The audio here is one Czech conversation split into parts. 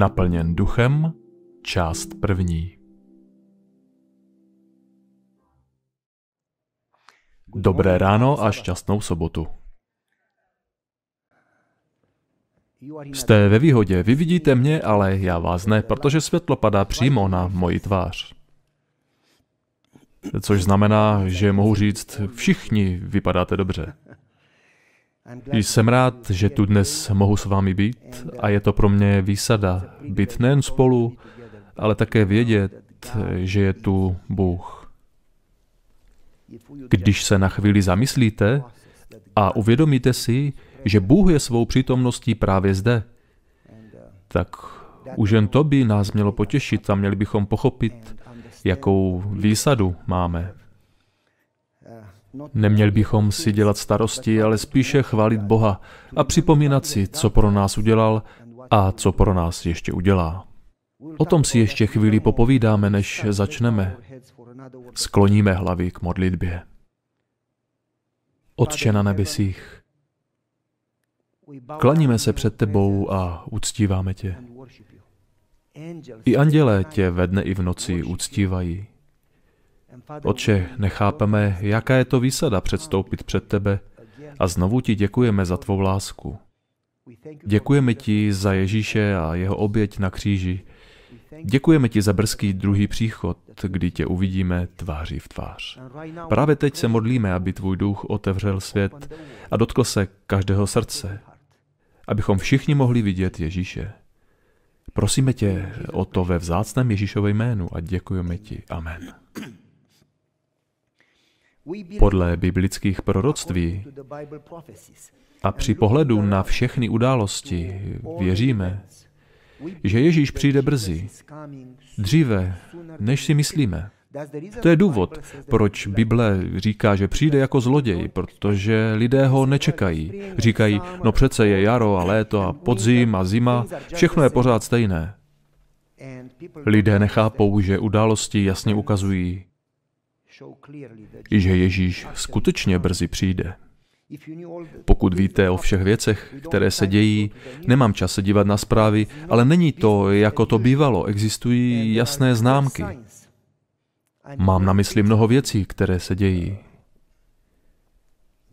Naplněn duchem, část první. Dobré ráno a šťastnou sobotu. Jste ve výhodě, vy vidíte mě, ale já vás ne, protože světlo padá přímo na moji tvář. Což znamená, že mohu říct, všichni vypadáte dobře. Jsem rád, že tu dnes mohu s vámi být a je to pro mě výsada být nejen spolu, ale také vědět, že je tu Bůh. Když se na chvíli zamyslíte a uvědomíte si, že Bůh je svou přítomností právě zde, tak už jen to by nás mělo potěšit a měli bychom pochopit, jakou výsadu máme. Neměli bychom si dělat starosti, ale spíše chválit Boha a připomínat si, co pro nás udělal a co pro nás ještě udělá. O tom si ještě chvíli popovídáme, než začneme. Skloníme hlavy k modlitbě. Otče na nebesích, klaníme se před tebou a uctíváme tě. I andělé tě ve dne i v noci uctívají. Otče, nechápeme, jaká je to výsada předstoupit před tebe a znovu ti děkujeme za tvou lásku. Děkujeme ti za Ježíše a jeho oběť na kříži. Děkujeme ti za brzký druhý příchod, kdy tě uvidíme tváří v tvář. Právě teď se modlíme, aby tvůj duch otevřel svět a dotkl se každého srdce, abychom všichni mohli vidět Ježíše. Prosíme tě o to ve vzácném Ježíšově jménu a děkujeme ti. Amen. Podle biblických proroctví a při pohledu na všechny události věříme, že Ježíš přijde brzy, dříve, než si myslíme. To je důvod, proč Bible říká, že přijde jako zloděj, protože lidé ho nečekají. Říkají, no přece je jaro a léto a podzim a zima, všechno je pořád stejné. Lidé nechápou, že události jasně ukazují, že Ježíš skutečně brzy přijde. Pokud víte o všech věcech, které se dějí, nemám čas se dívat na zprávy, ale není to, jako to bývalo. Existují jasné známky. Mám na mysli mnoho věcí, které se dějí.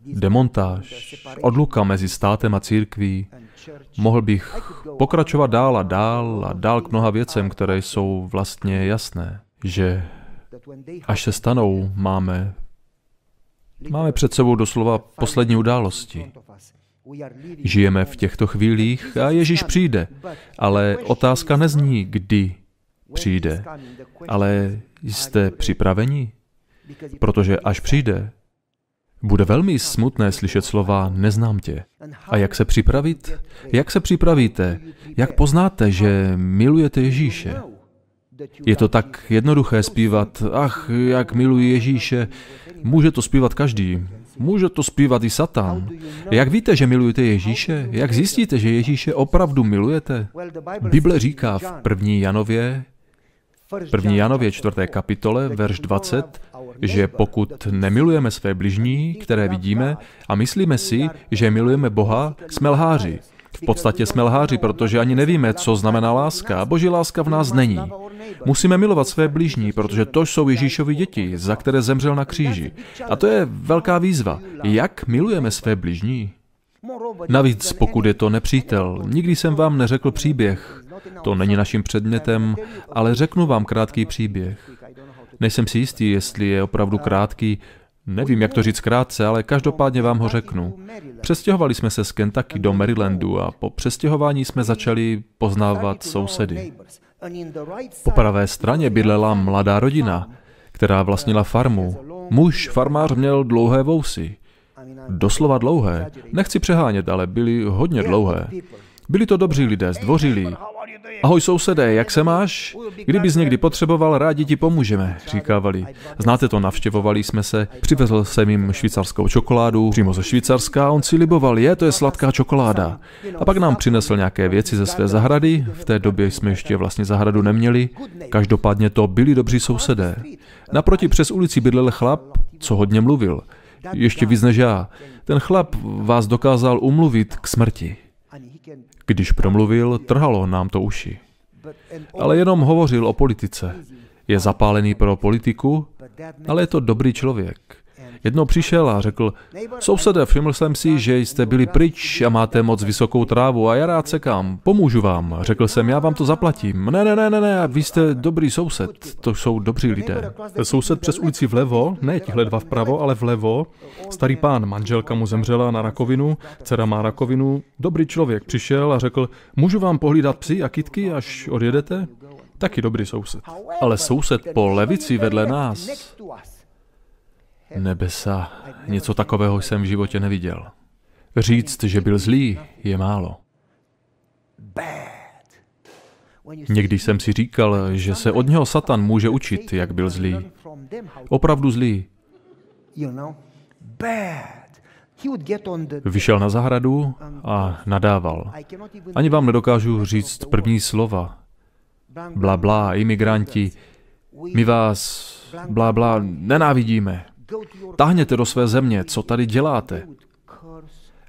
Demontáž, odluka mezi státem a církví. Mohl bych pokračovat dál a dál a dál k mnoha věcem, které jsou vlastně jasné, že až se stanou, máme, máme před sebou doslova poslední události. Žijeme v těchto chvílích a Ježíš přijde, ale otázka nezní, kdy přijde, ale jste připraveni? Protože až přijde, bude velmi smutné slyšet slova neznám tě. A jak se připravit? Jak se připravíte? Jak poznáte, že milujete Ježíše? Je to tak jednoduché zpívat, ach, jak miluji Ježíše. Může to zpívat každý. Může to zpívat i Satan. Jak víte, že milujete Ježíše? Jak zjistíte, že Ježíše opravdu milujete? Bible říká v první Janově, první Janově čtvrté kapitole, verš 20, že pokud nemilujeme své bližní, které vidíme, a myslíme si, že milujeme Boha, jsme lháři. V podstatě jsme lháři, protože ani nevíme, co znamená láska. Boží láska v nás není. Musíme milovat své blížní, protože to jsou Ježíšovi děti, za které zemřel na kříži. A to je velká výzva. Jak milujeme své blížní? Navíc, pokud je to nepřítel, nikdy jsem vám neřekl příběh. To není naším předmětem, ale řeknu vám krátký příběh. Nejsem si jistý, jestli je opravdu krátký, Nevím, jak to říct krátce, ale každopádně vám ho řeknu. Přestěhovali jsme se z Kentucky do Marylandu a po přestěhování jsme začali poznávat sousedy. Po pravé straně bydlela mladá rodina, která vlastnila farmu. Muž, farmář, měl dlouhé vousy. Doslova dlouhé. Nechci přehánět, ale byly hodně dlouhé. Byli to dobří lidé, zdvořilí. Ahoj sousedé, jak se máš? Kdybys někdy potřeboval, rádi ti pomůžeme, říkávali. Znáte to, navštěvovali jsme se, přivezl jsem jim švýcarskou čokoládu, přímo ze Švýcarska, on si liboval, je, to je sladká čokoláda. A pak nám přinesl nějaké věci ze své zahrady, v té době jsme ještě vlastně zahradu neměli, každopádně to byli dobří sousedé. Naproti přes ulici bydlel chlap, co hodně mluvil. Ještě víc než já. Ten chlap vás dokázal umluvit k smrti. Když promluvil, trhalo nám to uši. ale jenom hovořil o politice. Je zapálený pro politiku, ale je to dobrý člověk. Jednou přišel a řekl, sousede, všiml jsem si, že jste byli pryč a máte moc vysokou trávu a já rád sekám, pomůžu vám. Řekl jsem, já vám to zaplatím. Ne, ne, ne, ne, ne, vy jste dobrý soused, to jsou dobří lidé. Soused přes ulici vlevo, ne tihle dva vpravo, ale vlevo, starý pán, manželka mu zemřela na rakovinu, dcera má rakovinu, dobrý člověk přišel a řekl, můžu vám pohlídat psy a kitky, až odjedete? Taky dobrý soused. Ale soused po levici vedle nás, Nebesa, něco takového jsem v životě neviděl. Říct, že byl zlý, je málo. Někdy jsem si říkal, že se od něho Satan může učit, jak byl zlý. Opravdu zlý. Vyšel na zahradu a nadával. Ani vám nedokážu říct první slova. Bla, bla, imigranti, my vás, bla, bla, nenávidíme. Táhněte do své země, co tady děláte?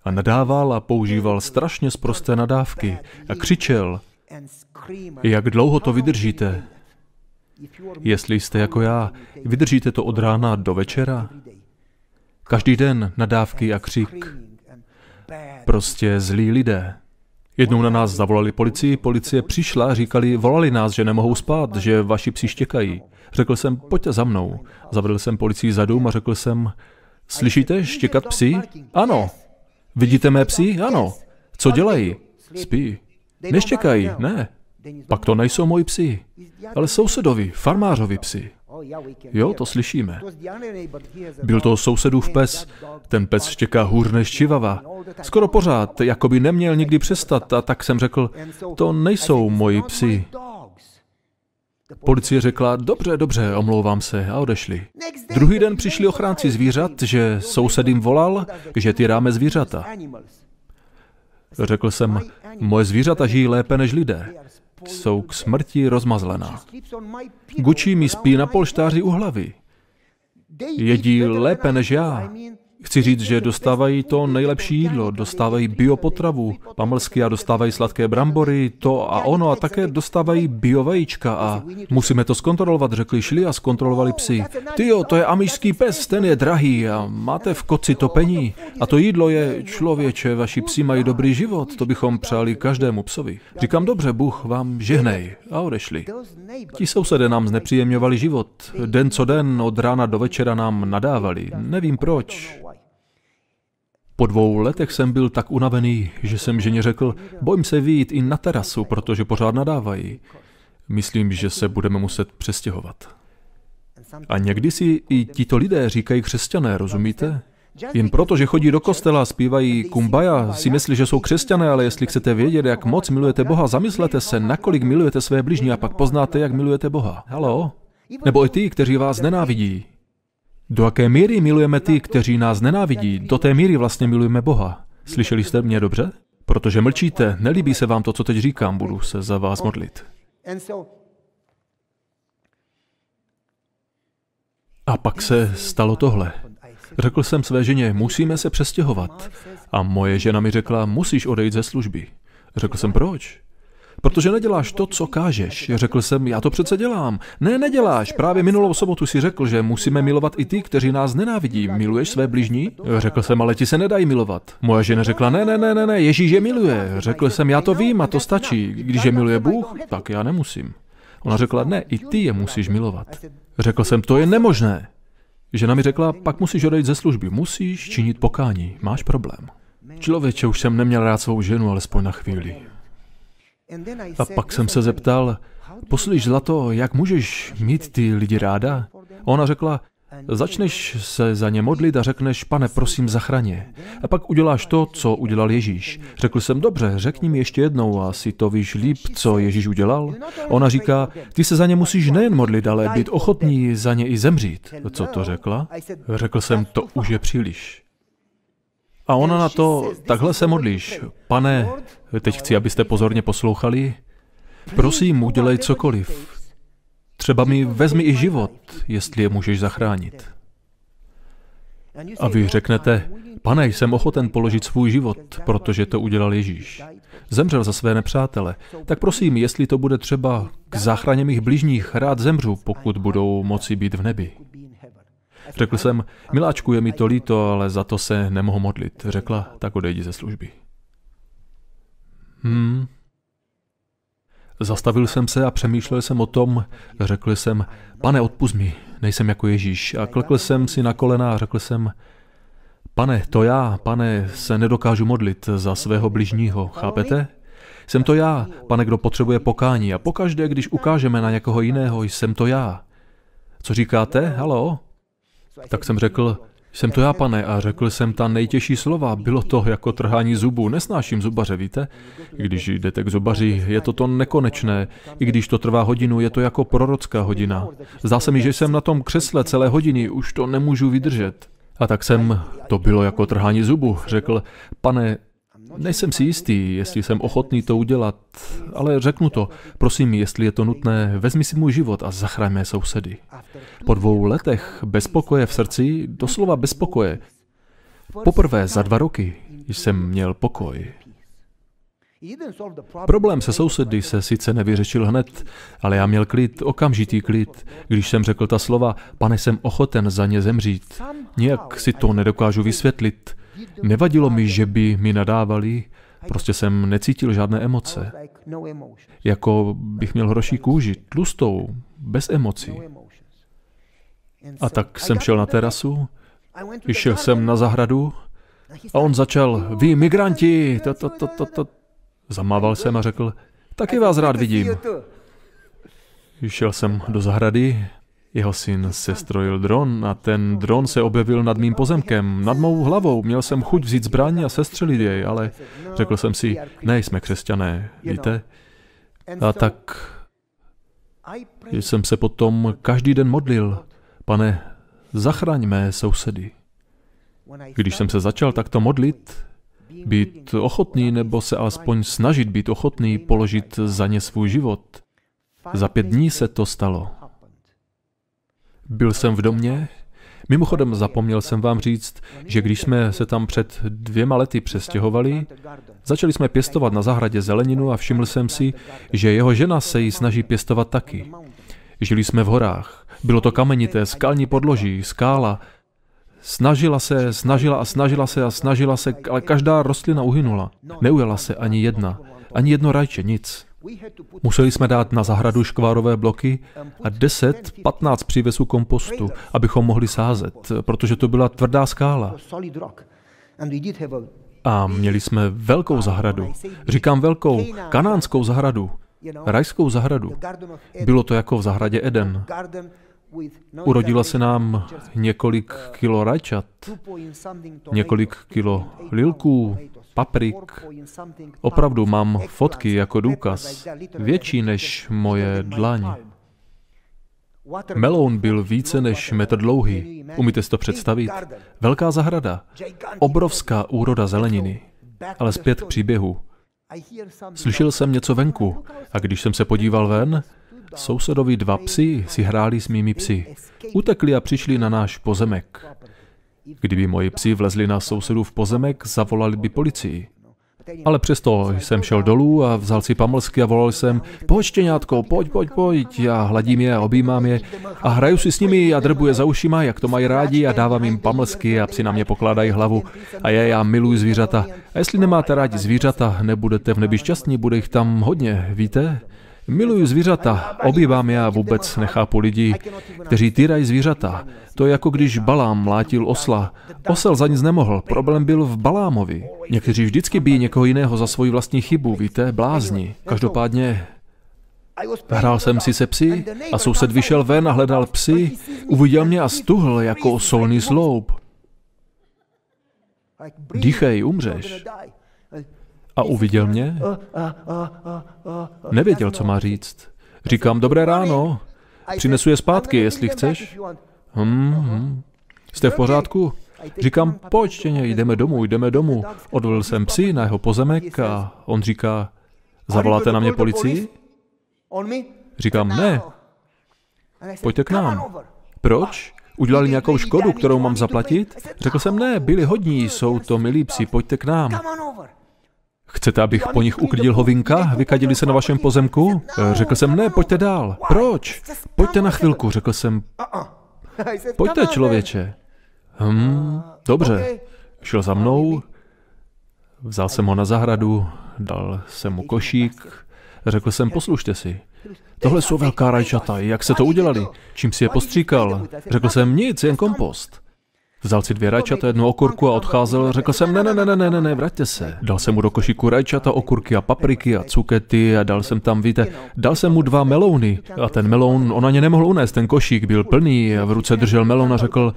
A nadával a používal strašně sprosté nadávky a křičel, jak dlouho to vydržíte? Jestli jste jako já, vydržíte to od rána do večera? Každý den nadávky a křik. Prostě zlí lidé. Jednou na nás zavolali policii, policie přišla říkali, volali nás, že nemohou spát, že vaši psi štěkají. Řekl jsem, pojďte za mnou. Zavedl jsem policii za dům a řekl jsem, slyšíte štěkat psy? Ano. Vidíte mé psy? Ano. Co dělají? Spí. Neštěkají? Ne. Pak to nejsou moji psi, ale sousedovi, farmářovi psi. Jo, to slyšíme. Byl to sousedův pes. Ten pes štěká hůř než čivava. Skoro pořád, jako by neměl nikdy přestat. A tak jsem řekl, to nejsou moji psi. Policie řekla, dobře, dobře, omlouvám se a odešli. Druhý den přišli ochránci zvířat, že soused jim volal, že tyráme zvířata. Řekl jsem, moje zvířata žijí lépe než lidé. Jsou k smrti rozmazlená. Gučí mi spí na polštáři u hlavy. Jedí lépe než já. Chci říct, že dostávají to nejlepší jídlo, dostávají biopotravu, pamlsky a dostávají sladké brambory, to a ono a také dostávají biovajíčka a musíme to zkontrolovat, řekli šli a zkontrolovali psy. Tyjo, to je amišský pes, ten je drahý a máte v koci topení. A to jídlo je, člověče, vaši psi mají dobrý život, to bychom přáli každému psovi. Říkám, dobře, Bůh vám žehnej. A odešli. Ti sousedé nám znepříjemňovali život. Den co den, od rána do večera nám nadávali. Nevím proč. Po dvou letech jsem byl tak unavený, že jsem ženě řekl, bojím se vyjít i na terasu, protože pořád nadávají. Myslím, že se budeme muset přestěhovat. A někdy si i tito lidé říkají křesťané, rozumíte? Jen proto, že chodí do kostela zpívají kumbaya, si myslí, že jsou křesťané, ale jestli chcete vědět, jak moc milujete Boha, zamyslete se, nakolik milujete své bližní a pak poznáte, jak milujete Boha. Halo? Nebo i ty, kteří vás nenávidí. Do jaké míry milujeme ty, kteří nás nenávidí, do té míry vlastně milujeme Boha. Slyšeli jste mě dobře? Protože mlčíte, nelíbí se vám to, co teď říkám, budu se za vás modlit. A pak se stalo tohle. Řekl jsem své ženě, musíme se přestěhovat. A moje žena mi řekla, musíš odejít ze služby. Řekl jsem, proč? Protože neděláš to, co kážeš. Řekl jsem, já to přece dělám. Ne, neděláš. Právě minulou sobotu si řekl, že musíme milovat i ty, kteří nás nenávidí. Miluješ své bližní? Řekl jsem, ale ti se nedají milovat. Moje žena řekla, ne, ne, ne, ne, ne, Ježíš je miluje. Řekl jsem, já to vím a to stačí. Když je miluje Bůh, tak já nemusím. Ona řekla, ne, i ty je musíš milovat. Řekl jsem, to je nemožné. Žena mi řekla, pak musíš odejít ze služby, musíš činit pokání, máš problém. Člověče, už jsem neměl rád svou ženu, alespoň na chvíli. A pak jsem se zeptal, poslyš zlato, jak můžeš mít ty lidi ráda? Ona řekla, začneš se za ně modlit a řekneš, pane, prosím, zachraně. A pak uděláš to, co udělal Ježíš. Řekl jsem, dobře, řekni mi ještě jednou a si to víš líp, co Ježíš udělal. Ona říká, ty se za ně musíš nejen modlit, ale být ochotný za ně i zemřít. Co to řekla? Řekl jsem, to už je příliš. A ona na to, takhle se modlíš. Pane, teď chci, abyste pozorně poslouchali. Prosím, udělej cokoliv. Třeba mi vezmi i život, jestli je můžeš zachránit. A vy řeknete, pane, jsem ochoten položit svůj život, protože to udělal Ježíš. Zemřel za své nepřátele. Tak prosím, jestli to bude třeba k záchraně mých bližních, rád zemřu, pokud budou moci být v nebi. Řekl jsem, miláčku, je mi to líto, ale za to se nemohu modlit. Řekla, tak odejdi ze služby. Hmm. Zastavil jsem se a přemýšlel jsem o tom, řekl jsem, pane, odpust mi, nejsem jako Ježíš. A klekl jsem si na kolena a řekl jsem, pane, to já, pane, se nedokážu modlit za svého bližního, chápete? Jsem to já, pane, kdo potřebuje pokání a pokaždé, když ukážeme na někoho jiného, jsem to já. Co říkáte? Halo? Tak jsem řekl, jsem to já, pane, a řekl jsem ta nejtěžší slova. Bylo to jako trhání zubů. Nesnáším zubaře, víte? Když jdete k zubaři, je to to nekonečné. I když to trvá hodinu, je to jako prorocká hodina. Zdá se mi, že jsem na tom křesle celé hodiny, už to nemůžu vydržet. A tak jsem, to bylo jako trhání zubu, řekl, pane, Nejsem si jistý, jestli jsem ochotný to udělat, ale řeknu to. Prosím, jestli je to nutné, vezmi si můj život a zachraň mé sousedy. Po dvou letech bezpokoje v srdci, doslova bezpokoje, poprvé za dva roky jsem měl pokoj. Problém se sousedy se sice nevyřešil hned, ale já měl klid, okamžitý klid, když jsem řekl ta slova, pane, jsem ochoten za ně zemřít. Nijak si to nedokážu vysvětlit. Nevadilo mi, že by mi nadávali, prostě jsem necítil žádné emoce. Jako bych měl hroší kůži, tlustou, bez emocí. A tak jsem šel na terasu, vyšel jsem na zahradu a on začal, vy migranti, to, to, to, to, to. Zamával jsem a řekl, taky vás rád vidím. Vyšel jsem do zahrady, jeho syn se strojil dron a ten dron se objevil nad mým pozemkem, nad mou hlavou. Měl jsem chuť vzít zbraň a sestřelit jej, ale řekl jsem si, ne, jsme křesťané, víte? A tak jsem se potom každý den modlil, pane, zachraň mé sousedy. Když jsem se začal takto modlit, být ochotný nebo se alespoň snažit být ochotný položit za ně svůj život, za pět dní se to stalo. Byl jsem v domě. Mimochodem zapomněl jsem vám říct, že když jsme se tam před dvěma lety přestěhovali, začali jsme pěstovat na zahradě zeleninu a všiml jsem si, že jeho žena se jí snaží pěstovat taky. Žili jsme v horách. Bylo to kamenité, skalní podloží, skála. Snažila se, snažila a snažila se a snažila se, ale každá rostlina uhynula. Neujela se ani jedna. Ani jedno rajče, nic. Museli jsme dát na zahradu škvárové bloky a 10-15 přívezů kompostu, abychom mohli sázet, protože to byla tvrdá skála. A měli jsme velkou zahradu. Říkám velkou, kanánskou zahradu, rajskou zahradu. Bylo to jako v zahradě Eden. Urodilo se nám několik kilo rajčat, několik kilo lilků, paprik. Opravdu mám fotky jako důkaz, větší než moje dlaň. Meloun byl více než metr dlouhý. Umíte si to představit? Velká zahrada, obrovská úroda zeleniny. Ale zpět k příběhu. Slyšel jsem něco venku a když jsem se podíval ven, sousedovi dva psy si hráli s mými psy. Utekli a přišli na náš pozemek. Kdyby moji psi vlezli na sousedův pozemek, zavolali by policii. Ale přesto jsem šel dolů a vzal si pamlsky a volal jsem, pojď štěňátko, pojď, pojď, pojď. Já hladím je a objímám je a hraju si s nimi a drbu je za ušima, jak to mají rádi a dávám jim pamlsky a psi na mě pokládají hlavu. A já, já miluji zvířata. A jestli nemáte rádi zvířata, nebudete v nebi šťastní, bude jich tam hodně, víte? Miluji zvířata, obývám já vůbec nechápu lidi, kteří týrají zvířata. To je jako když Balám mlátil osla. Osel za nic nemohl, problém byl v Balámovi. Někteří vždycky bíjí někoho jiného za svoji vlastní chybu, víte, blázni. Každopádně Hrál jsem si se psy a soused vyšel ven a hledal psy, uviděl mě a stuhl jako solný sloup. Dýchej, umřeš a uviděl mě. Nevěděl, co má říct. Říkám, dobré ráno, přinesu je zpátky, jestli chceš. Hmm, hmm. Jste v pořádku? Říkám, pojď, štěně, jdeme domů, jdeme domů. Odvolil jsem psi na jeho pozemek a on říká, zavoláte na mě policii? Říkám, ne. Pojďte k nám. Proč? Udělali nějakou škodu, kterou mám zaplatit? Řekl jsem, ne, byli hodní, jsou to milí psi, pojďte k nám. Chcete, abych po nich uklidil hovinka? Vykadili se na vašem pozemku? Řekl jsem, ne, pojďte dál. Proč? Pojďte na chvilku, řekl jsem. Pojďte, člověče. Hm, dobře. Šel za mnou, vzal jsem ho na zahradu, dal jsem mu košík, řekl jsem, poslušte si. Tohle jsou velká rajčata, jak se to udělali? Čím si je postříkal? Řekl jsem, nic, jen kompost. Vzal si dvě rajčata, jednu okurku a odcházel. Řekl jsem, ne, ne, ne, ne, ne, ne, vraťte se. Dal jsem mu do košíku rajčata, okurky a papriky a cukety a dal jsem tam, víte, dal jsem mu dva melouny. A ten meloun, on ani nemohl unést, ten košík byl plný a v ruce držel meloun a řekl,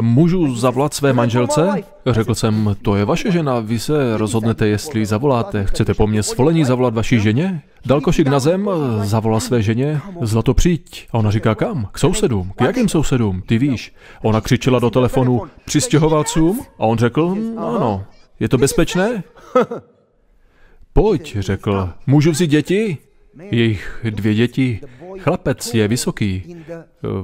můžu zavolat své manželce? Řekl jsem, to je vaše žena, vy se rozhodnete, jestli zavoláte. Chcete po mně svolení zavolat vaší ženě? Dal košík na zem, zavolal své ženě, zlato přijď. A ona říká, kam? K sousedům. K jakým sousedům? Ty víš. Ona křičela do telefonu, přistěhovalcům? A on řekl, ano. Je to bezpečné? Pojď, řekl. Můžu vzít děti? Jejich dvě děti. Chlapec je vysoký.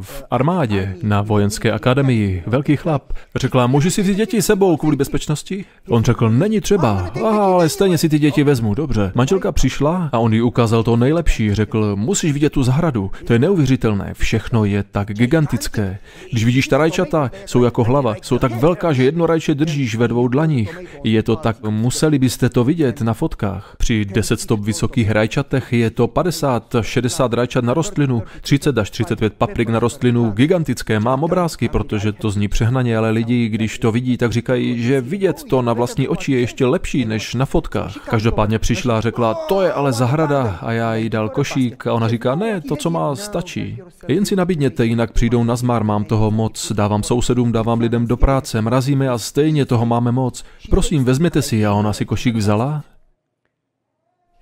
V armádě, na vojenské akademii. Velký chlap. Řekla, můžu si vzít děti sebou kvůli bezpečnosti? On řekl, není třeba. Aha, ale stejně si ty děti vezmu, dobře. Manželka přišla a on jí ukázal to nejlepší. Řekl, musíš vidět tu zahradu. To je neuvěřitelné. Všechno je tak gigantické. Když vidíš ta rajčata, jsou jako hlava. Jsou tak velká, že jedno rajče držíš ve dvou dlaních. Je to tak, museli byste to vidět na fotkách. Při 10 stop vysokých rajčatech je to 50-60 rajčat na rostlinu, 30 až 35 paprik na rostlinu, gigantické. Mám obrázky, protože to zní přehnaně, ale lidi, když to vidí, tak říkají, že vidět to na vlastní oči je ještě lepší než na fotkách. Každopádně přišla a řekla, to je ale zahrada a já jí dal košík a ona říká, ne, to, co má, stačí. Jen si nabídněte, jinak přijdou na zmar, mám toho moc, dávám sousedům, dávám lidem do práce, mrazíme a stejně toho máme moc. Prosím, vezměte si a ona si košík vzala,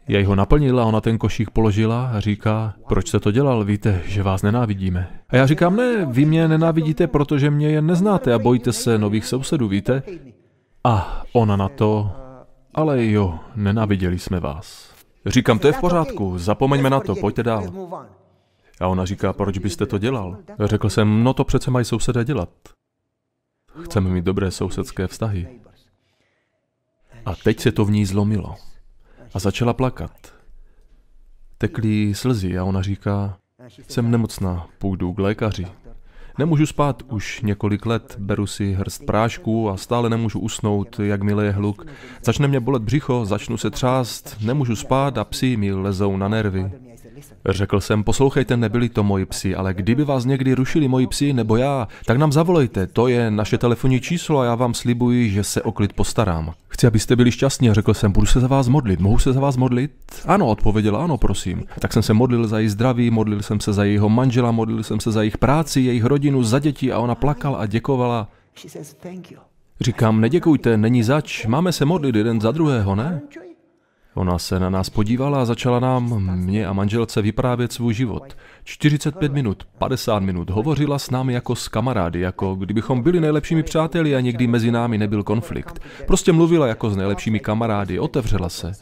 já ho naplnila, ona ten košík položila a říká, proč jste to dělal, víte, že vás nenávidíme. A já říkám, ne, vy mě nenávidíte, protože mě jen neznáte a bojíte se nových sousedů, víte? A ona na to, ale jo, nenáviděli jsme vás. Říkám, to je v pořádku, zapomeňme na to, pojďte dál. A ona říká, proč byste to dělal? Řekl jsem, no to přece mají sousedé dělat. Chceme mít dobré sousedské vztahy. A teď se to v ní zlomilo a začala plakat. Teklí slzy a ona říká, jsem nemocná, půjdu k lékaři. Nemůžu spát už několik let, beru si hrst prášku a stále nemůžu usnout, jak mi leje hluk. Začne mě bolet břicho, začnu se třást, nemůžu spát a psi mi lezou na nervy. Řekl jsem, poslouchejte, nebyli to moji psi, ale kdyby vás někdy rušili moji psi nebo já, tak nám zavolejte, to je naše telefonní číslo a já vám slibuji, že se o klid postarám. Chci, abyste byli šťastní a řekl jsem, budu se za vás modlit, mohu se za vás modlit? Ano, odpověděla, ano, prosím. Tak jsem se modlil za její zdraví, modlil jsem se za jejího manžela, modlil jsem se za jejich práci, jejich rodinu, za děti a ona plakala a děkovala. Říkám, neděkujte, není zač, máme se modlit jeden za druhého, ne? Ona se na nás podívala a začala nám, mě a manželce, vyprávět svůj život. 45 minut, 50 minut, hovořila s námi jako s kamarády, jako kdybychom byli nejlepšími přáteli a někdy mezi námi nebyl konflikt. Prostě mluvila jako s nejlepšími kamarády, otevřela se.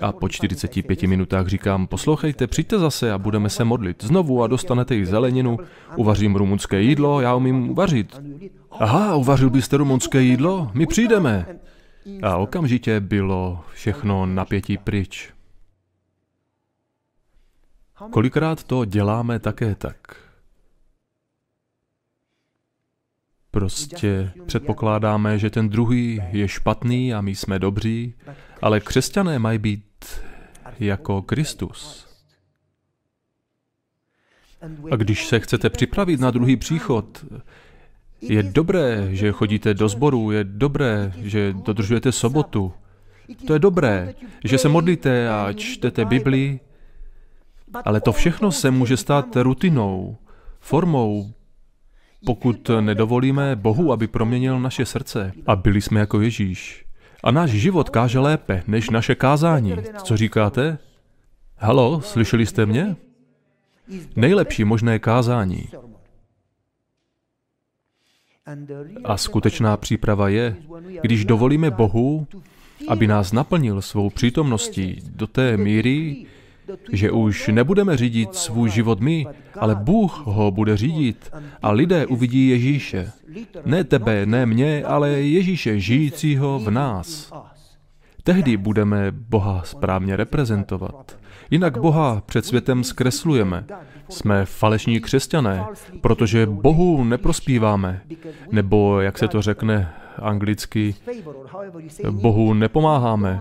A po 45 minutách říkám, poslouchejte, přijďte zase a budeme se modlit. Znovu a dostanete i zeleninu, uvařím rumunské jídlo, já umím uvařit. Aha, uvařil byste rumunské jídlo? My přijdeme. A okamžitě bylo všechno napětí pryč. Kolikrát to děláme také tak. Prostě předpokládáme, že ten druhý je špatný a my jsme dobří, ale křesťané mají být jako Kristus. A když se chcete připravit na druhý příchod, je dobré, že chodíte do sboru, je dobré, že dodržujete sobotu. To je dobré, že se modlíte a čtete Bibli, ale to všechno se může stát rutinou, formou, pokud nedovolíme Bohu, aby proměnil naše srdce a byli jsme jako Ježíš. A náš život káže lépe než naše kázání. Co říkáte? Halo, slyšeli jste mě? Nejlepší možné kázání a skutečná příprava je, když dovolíme Bohu, aby nás naplnil svou přítomností do té míry, že už nebudeme řídit svůj život my, ale Bůh ho bude řídit a lidé uvidí Ježíše. Ne tebe, ne mě, ale Ježíše žijícího v nás. Tehdy budeme Boha správně reprezentovat. Jinak Boha před světem zkreslujeme. Jsme falešní křesťané, protože Bohu neprospíváme. Nebo, jak se to řekne anglicky, Bohu nepomáháme.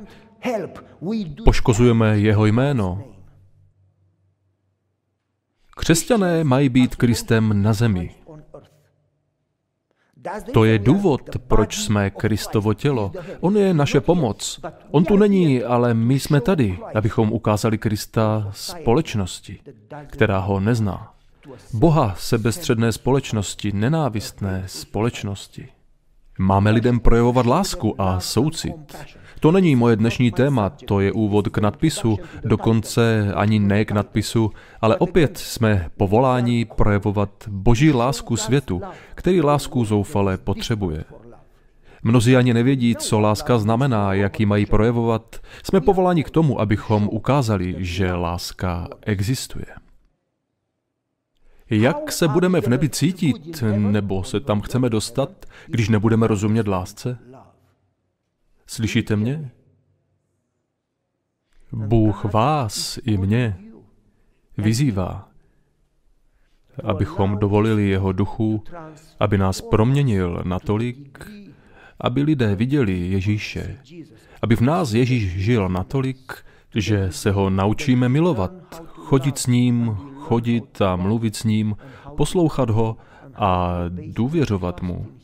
Poškozujeme jeho jméno. Křesťané mají být Kristem na zemi. To je důvod, proč jsme Kristovo tělo. On je naše pomoc. On tu není, ale my jsme tady, abychom ukázali Krista společnosti, která ho nezná. Boha sebestředné společnosti, nenávistné společnosti. Máme lidem projevovat lásku a soucit. To není moje dnešní téma, to je úvod k nadpisu, dokonce ani ne k nadpisu, ale opět jsme povoláni projevovat boží lásku světu, který lásku zoufale potřebuje. Mnozí ani nevědí, co láska znamená, jak ji mají projevovat. Jsme povoláni k tomu, abychom ukázali, že láska existuje. Jak se budeme v nebi cítit, nebo se tam chceme dostat, když nebudeme rozumět lásce? Slyšíte mě? Bůh vás i mě vyzývá, abychom dovolili jeho duchu, aby nás proměnil natolik, aby lidé viděli Ježíše, aby v nás Ježíš žil natolik, že se ho naučíme milovat, chodit s ním, chodit a mluvit s ním, poslouchat ho a důvěřovat mu.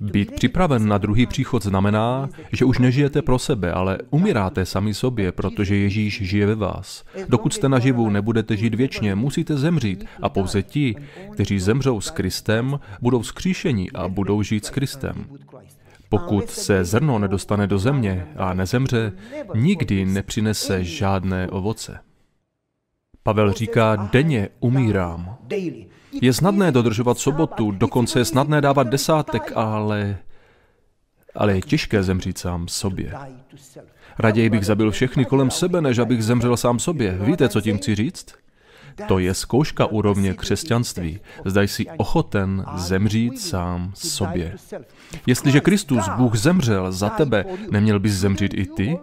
Být připraven na druhý příchod znamená, že už nežijete pro sebe, ale umíráte sami sobě, protože Ježíš žije ve vás. Dokud jste naživu, nebudete žít věčně, musíte zemřít a pouze ti, kteří zemřou s Kristem, budou skříšeni a budou žít s Kristem. Pokud se zrno nedostane do země a nezemře, nikdy nepřinese žádné ovoce. Pavel říká, denně umírám. Je snadné dodržovat sobotu, dokonce je snadné dávat desátek, ale, ale je těžké zemřít sám sobě. Raději bych zabil všechny kolem sebe, než abych zemřel sám sobě. Víte, co tím chci říct? To je zkouška úrovně křesťanství. Zdaj si ochoten zemřít sám sobě. Jestliže Kristus, Bůh, zemřel za tebe, neměl bys zemřít i ty?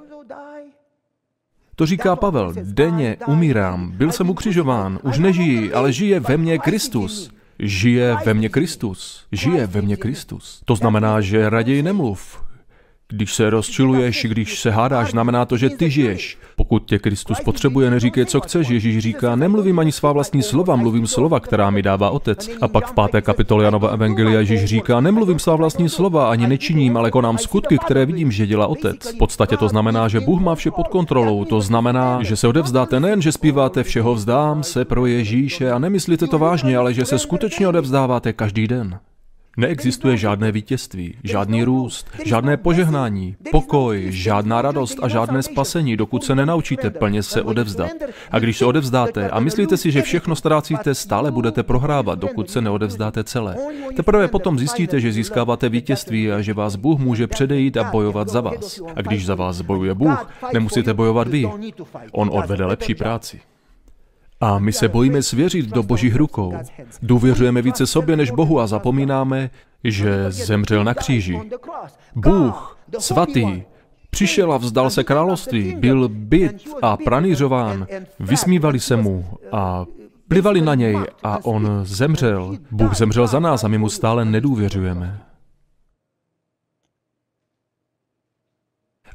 To říká Pavel. Denně umírám, byl jsem ukřižován, už nežijí, ale žije ve mně Kristus. Žije ve mně Kristus. Žije ve mně Kristus. To znamená, že raději nemluv. Když se rozčiluješ, když se hádáš, znamená to, že ty žiješ. Pokud tě Kristus potřebuje, neříkej, co chceš. Ježíš říká, nemluvím ani svá vlastní slova, mluvím slova, která mi dává Otec. A pak v páté kapitole Janova Evangelia Ježíš říká, nemluvím svá vlastní slova, ani nečiním, ale konám skutky, které vidím, že dělá Otec. V podstatě to znamená, že Bůh má vše pod kontrolou. To znamená, že se odevzdáte nejen, že zpíváte všeho vzdám se pro Ježíše a nemyslíte to vážně, ale že se skutečně odevzdáváte každý den. Neexistuje žádné vítězství, žádný růst, žádné požehnání, pokoj, žádná radost a žádné spasení, dokud se nenaučíte plně se odevzdat. A když se odevzdáte a myslíte si, že všechno ztrácíte, stále budete prohrávat, dokud se neodevzdáte celé. Teprve potom zjistíte, že získáváte vítězství a že vás Bůh může předejít a bojovat za vás. A když za vás bojuje Bůh, nemusíte bojovat vy. On odvede lepší práci. A my se bojíme svěřit do božích rukou. Důvěřujeme více sobě než Bohu a zapomínáme, že zemřel na kříži. Bůh, svatý, přišel a vzdal se království, byl byt a pranířován, vysmívali se mu a plivali na něj a on zemřel. Bůh zemřel za nás a my mu stále nedůvěřujeme.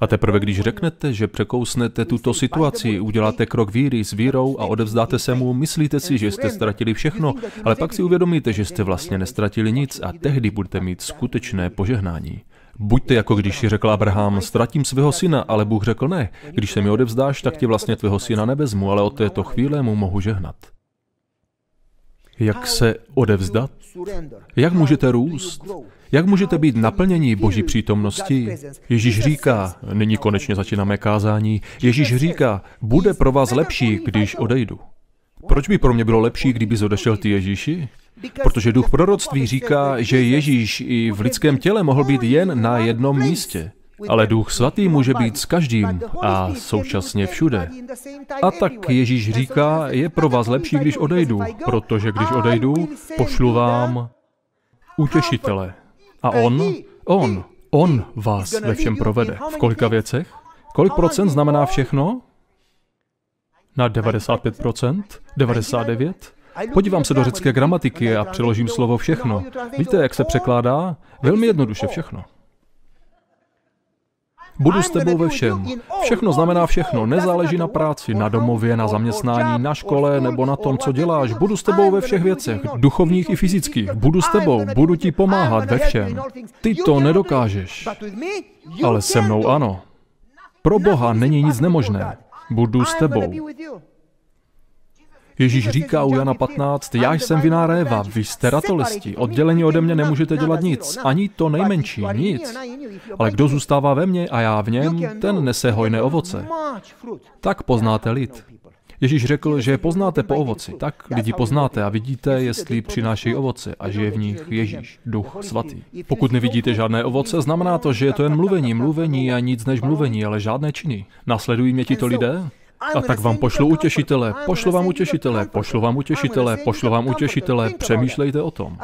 A teprve když řeknete, že překousnete tuto situaci, uděláte krok víry s vírou a odevzdáte se mu, myslíte si, že jste ztratili všechno, ale pak si uvědomíte, že jste vlastně nestratili nic a tehdy budete mít skutečné požehnání. Buďte jako když si řekl Abraham, ztratím svého syna, ale Bůh řekl ne. Když se mi odevzdáš, tak ti vlastně tvého syna nevezmu, ale od této chvíle mu mohu žehnat. Jak se odevzdat? Jak můžete růst? Jak můžete být naplnění Boží přítomnosti? Ježíš říká, nyní konečně začínáme kázání, Ježíš říká, bude pro vás lepší, když odejdu. Proč by pro mě bylo lepší, kdyby odešel ty Ježíši? Protože duch proroctví říká, že Ježíš i v lidském těle mohl být jen na jednom místě. Ale Duch Svatý může být s každým a současně všude. A tak Ježíš říká, je pro vás lepší, když odejdu, protože když odejdu, pošlu vám utěšitele. A on, on, On vás ve všem provede. V kolika věcech? Kolik procent znamená všechno? Na 95%? 99%? Podívám se do řecké gramatiky a přeložím slovo všechno. Víte, jak se překládá? Velmi jednoduše všechno. Budu s tebou ve všem. Všechno znamená všechno. Nezáleží na práci, na domově, na zaměstnání, na škole nebo na tom, co děláš. Budu s tebou ve všech věcech, duchovních i fyzických. Budu s tebou, budu ti pomáhat ve všem. Ty to nedokážeš, ale se mnou ano. Pro Boha není nic nemožné. Budu s tebou. Ježíš říká u Jana 15, já jsem viná réva, vy jste ratolesti, oddělení ode mě nemůžete dělat nic, ani to nejmenší, nic. Ale kdo zůstává ve mně a já v něm, ten nese hojné ovoce. Tak poznáte lid. Ježíš řekl, že poznáte po ovoci. Tak lidi poznáte a vidíte, jestli přinášejí ovoce a žije v nich Ježíš, duch svatý. Pokud nevidíte žádné ovoce, znamená to, že je to jen mluvení, mluvení a nic než mluvení, ale žádné činy. Nasledují mě tito lidé? A tak vám pošlu utěšitele, pošlu vám utěšitele, pošlu vám utěšitele, pošlu vám utěšitele, přemýšlejte o tom.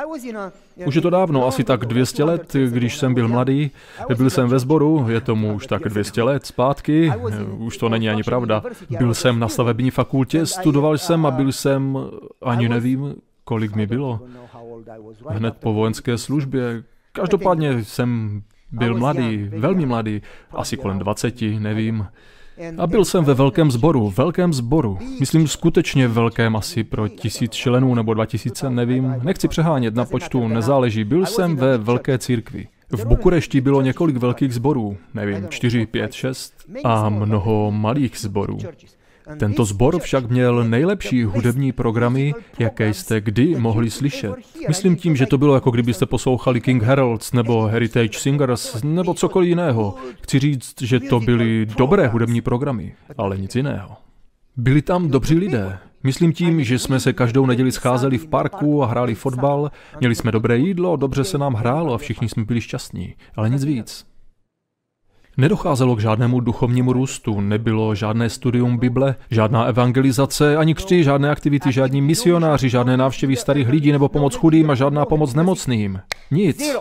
Už je to dávno, asi tak 200 let, když jsem byl mladý, byl jsem ve sboru, je tomu už tak 200 let zpátky, už to není ani pravda. Byl jsem na stavební fakultě, studoval jsem a byl jsem, ani nevím, kolik mi bylo, hned po vojenské službě. Každopádně jsem byl mladý, velmi mladý, asi kolem 20, nevím. A byl jsem ve velkém sboru, velkém sboru. Myslím skutečně velkém asi pro tisíc členů nebo dva tisíce, nevím. Nechci přehánět na počtu, nezáleží. Byl jsem ve velké církvi. V Bukurešti bylo několik velkých sborů, nevím, čtyři, pět, šest, a mnoho malých sborů. Tento sbor však měl nejlepší hudební programy, jaké jste kdy mohli slyšet. Myslím tím, že to bylo jako kdybyste poslouchali King Heralds nebo Heritage Singers nebo cokoliv jiného. Chci říct, že to byly dobré hudební programy, ale nic jiného. Byli tam dobří lidé. Myslím tím, že jsme se každou neděli scházeli v parku a hráli fotbal, měli jsme dobré jídlo, dobře se nám hrálo a všichni jsme byli šťastní, ale nic víc. Nedocházelo k žádnému duchovnímu růstu, nebylo žádné studium Bible, žádná evangelizace, ani křty, žádné aktivity, žádní misionáři, žádné návštěvy starých lidí nebo pomoc chudým a žádná pomoc nemocným. Nic.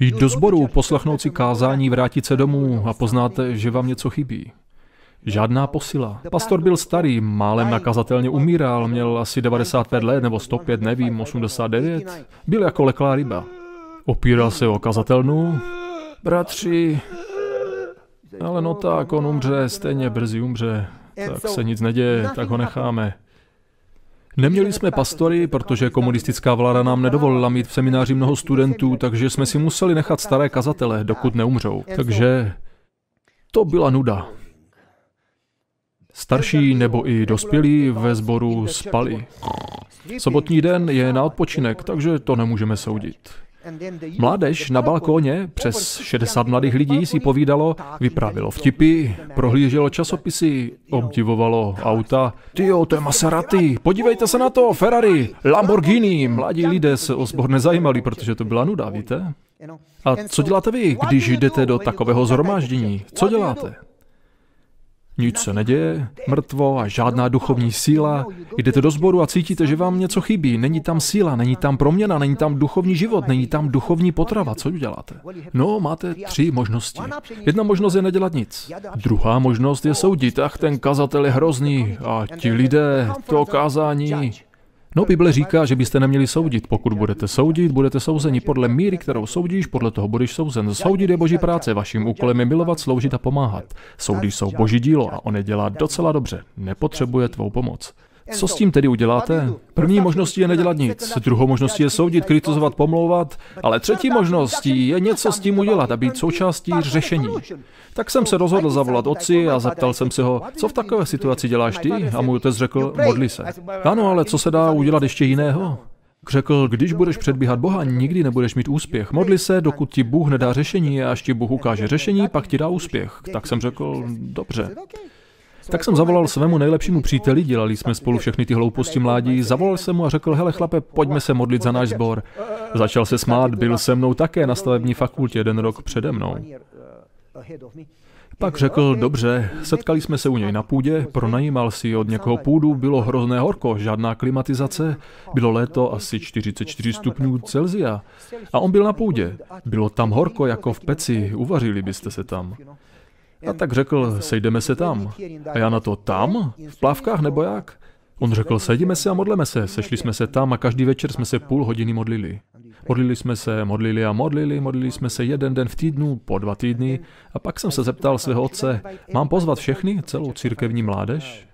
Jít do sboru, poslechnout si kázání, vrátit se domů a poznáte, že vám něco chybí. Žádná posila. Pastor byl starý, málem nakazatelně umíral, měl asi 95 let nebo 105, nevím, 89. Byl jako leklá ryba. Opíral se o kazatelnu, Bratři, ale no tak, on umře, stejně brzy umře, tak se nic neděje, tak ho necháme. Neměli jsme pastory, protože komunistická vláda nám nedovolila mít v semináři mnoho studentů, takže jsme si museli nechat staré kazatele, dokud neumřou. Takže to byla nuda. Starší nebo i dospělí ve sboru spali. Sobotní den je na odpočinek, takže to nemůžeme soudit. Mládež na balkóně, přes 60 mladých lidí si povídalo, vyprávělo vtipy, prohlíželo časopisy, obdivovalo auta. Tyjo, to je Maserati, podívejte se na to, Ferrari, Lamborghini. Mladí lidé se o sbor nezajímali, protože to byla nuda, víte? A co děláte vy, když jdete do takového zhromáždění? Co děláte? Nic se neděje, mrtvo a žádná duchovní síla. Jdete do sboru a cítíte, že vám něco chybí. Není tam síla, není tam proměna, není tam duchovní život, není tam duchovní potrava. Co uděláte? No, máte tři možnosti. Jedna možnost je nedělat nic. Druhá možnost je soudit. Ach, ten kazatel je hrozný a ti lidé, to kázání. No, Bible říká, že byste neměli soudit. Pokud budete soudit, budete souzeni podle míry, kterou soudíš, podle toho budeš souzen. Soudit je boží práce, vaším úkolem je milovat, sloužit a pomáhat. Soudy jsou boží dílo a on je dělá docela dobře. Nepotřebuje tvou pomoc. Co s tím tedy uděláte? První možností je nedělat nic, druhou možností je soudit, kritizovat, pomlouvat, ale třetí možností je něco s tím udělat a být součástí řešení. Tak jsem se rozhodl zavolat otci a zeptal jsem se ho, co v takové situaci děláš ty? A můj otec řekl, modli se. Ano, ale co se dá udělat ještě jiného? Řekl, když budeš předbíhat Boha, nikdy nebudeš mít úspěch. Modli se, dokud ti Bůh nedá řešení a až ti Bůh ukáže řešení, pak ti dá úspěch. Tak jsem řekl, dobře. Tak jsem zavolal svému nejlepšímu příteli, dělali jsme spolu všechny ty hlouposti mládí, zavolal jsem mu a řekl, hele chlape, pojďme se modlit za náš sbor. Začal se smát, byl se mnou také na stavební fakultě jeden rok přede mnou. Pak řekl, dobře, setkali jsme se u něj na půdě, pronajímal si od někoho půdu, bylo hrozné horko, žádná klimatizace, bylo léto asi 44 stupňů Celzia. A on byl na půdě. Bylo tam horko jako v peci, uvařili byste se tam. A tak řekl, sejdeme se tam. A já na to tam? V plávkách nebo jak? On řekl, sedíme se a modleme se. Sešli jsme se tam a každý večer jsme se půl hodiny modlili. Modlili jsme se, modlili a modlili, modlili jsme se jeden den v týdnu, po dva týdny a pak jsem se zeptal svého otce, mám pozvat všechny, celou církevní mládež?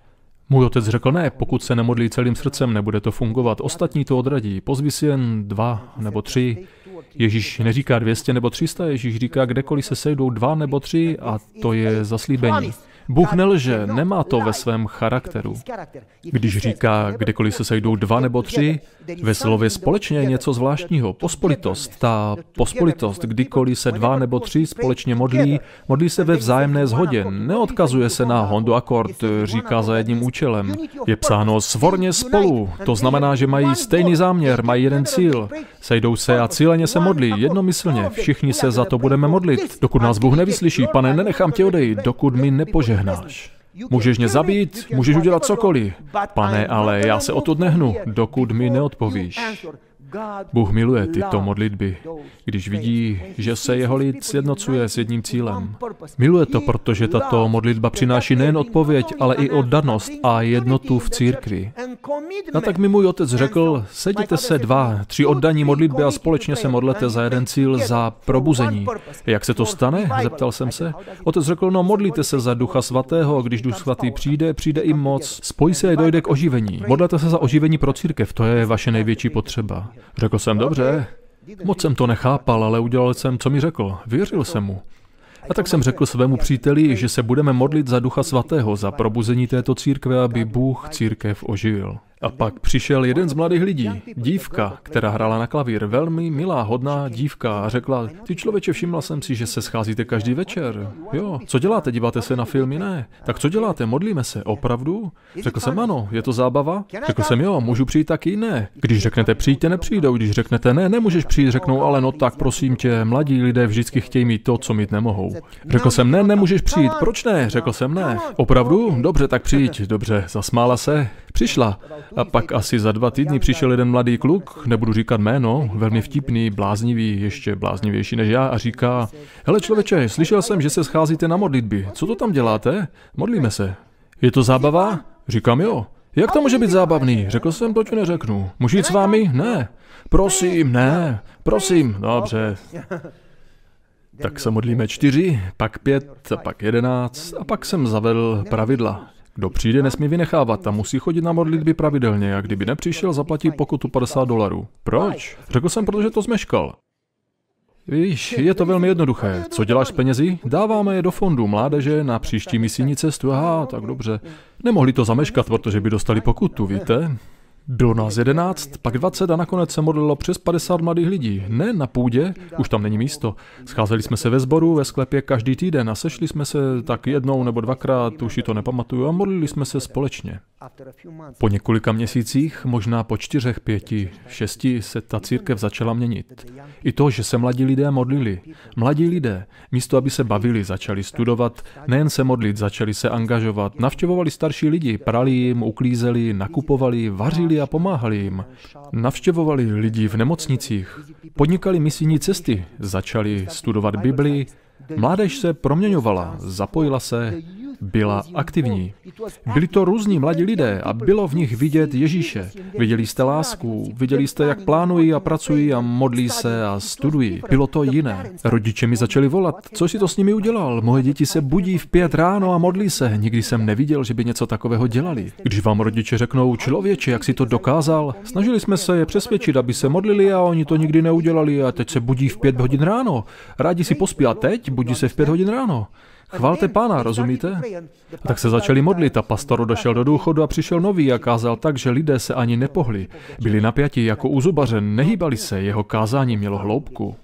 Můj otec řekl, ne, pokud se nemodlí celým srdcem, nebude to fungovat. Ostatní to odradí. Pozvi si jen dva nebo tři. Ježíš neříká 200 nebo 300, Ježíš říká, kdekoliv se sejdou dva nebo tři a to je zaslíbení. Bůh nelže, nemá to ve svém charakteru. Když říká, kdekoliv se sejdou dva nebo tři, ve slově společně je něco zvláštního. Pospolitost, ta pospolitost, kdykoliv se dva nebo tři společně modlí, modlí se ve vzájemné zhodě. Neodkazuje se na Hondu akord, říká za jedním účelem. Je psáno svorně spolu, to znamená, že mají stejný záměr, mají jeden cíl. Sejdou se a cíleně se modlí, jednomyslně. Všichni se za to budeme modlit. Dokud nás Bůh nevyslyší, pane, nenechám tě odejít, dokud mi nepožehnáš. Můžeš mě zabít, můžeš udělat cokoliv. Pane, ale já se o to nehnu, dokud mi neodpovíš. Bůh miluje tyto modlitby, když vidí, že se jeho lid sjednocuje s jedním cílem. Miluje to, protože tato modlitba přináší nejen odpověď, ale i oddanost a jednotu v církvi. A tak mi můj otec řekl, sedíte se dva, tři oddaní modlitby a společně se modlete za jeden cíl, za probuzení. Jak se to stane? Zeptal jsem se. Otec řekl, no modlíte se za Ducha Svatého, když Duch Svatý přijde, přijde i moc, spojí se a dojde k oživení. Modlete se za oživení pro církev, to je vaše největší potřeba. Řekl jsem, dobře. Moc jsem to nechápal, ale udělal jsem, co mi řekl. Věřil jsem mu. A tak jsem řekl svému příteli, že se budeme modlit za Ducha Svatého, za probuzení této církve, aby Bůh církev oživil. A pak přišel jeden z mladých lidí, dívka, která hrála na klavír, velmi milá, hodná dívka a řekla, ty člověče, všimla jsem si, že se scházíte každý večer. Jo, co děláte, díváte se na filmy? Ne. Tak co děláte, modlíme se, opravdu? Řekl jsem ano, je to zábava? Řekl jsem jo, můžu přijít taky ne. Když řeknete přijďte, nepřijdou, když řeknete ne, nemůžeš přijít, řeknou ale no tak prosím tě, mladí lidé vždycky chtějí mít to, co mít nemohou. Řekl jsem ne, nemůžeš přijít, proč ne? Řekl jsem ne. Opravdu? Dobře, tak přijď. Dobře, zasmála se. Přišla. A pak asi za dva týdny přišel jeden mladý kluk, nebudu říkat jméno, velmi vtipný, bláznivý, ještě bláznivější než já a říká, hele člověče, slyšel jsem, že se scházíte na modlitby. Co to tam děláte? Modlíme se. Je to zábava? Říkám jo. Jak to může být zábavný? Řekl jsem, to ti neřeknu. Můžu jít s vámi? Ne. Prosím, ne. Prosím. Dobře. Tak se modlíme čtyři, pak pět, pak jedenáct a pak jsem zavedl pravidla. Kdo přijde, nesmí vynechávat a musí chodit na modlitby pravidelně a kdyby nepřišel, zaplatí pokutu 50 dolarů. Proč? Řekl jsem, protože to zmeškal. Víš, je to velmi jednoduché. Co děláš s penězi? Dáváme je do fondu mládeže na příští misijní cestu. Aha, tak dobře. Nemohli to zameškat, protože by dostali pokutu, víte? Bylo nás jedenáct, pak dvacet a nakonec se modlilo přes 50 mladých lidí. Ne na půdě, už tam není místo. Scházeli jsme se ve sboru, ve sklepě každý týden a sešli jsme se tak jednou nebo dvakrát, už si to nepamatuju, a modlili jsme se společně. Po několika měsících, možná po čtyřech, pěti, šesti, se ta církev začala měnit. I to, že se mladí lidé modlili. Mladí lidé, místo aby se bavili, začali studovat, nejen se modlit, začali se angažovat, navštěvovali starší lidi, prali jim, uklízeli, nakupovali, vařili a pomáhali jim. Navštěvovali lidi v nemocnicích, podnikali misijní cesty, začali studovat Bibli, Mládež se proměňovala, zapojila se, byla aktivní. Byli to různí mladí lidé a bylo v nich vidět Ježíše. Viděli jste lásku, viděli jste, jak plánují a pracují a modlí se a studují. Bylo to jiné. Rodiče mi začali volat, co si to s nimi udělal? Moje děti se budí v pět ráno a modlí se. Nikdy jsem neviděl, že by něco takového dělali. Když vám rodiče řeknou, člověče, jak si to dokázal, snažili jsme se je přesvědčit, aby se modlili a oni to nikdy neudělali a teď se budí v pět hodin ráno. Rádi si pospí a teď budí se v pět hodin ráno. Chvalte pána, rozumíte? A tak se začali modlit a pastor došel do důchodu a přišel nový a kázal tak, že lidé se ani nepohli. Byli napjatí jako uzubařen, nehýbali se, jeho kázání mělo hloubku.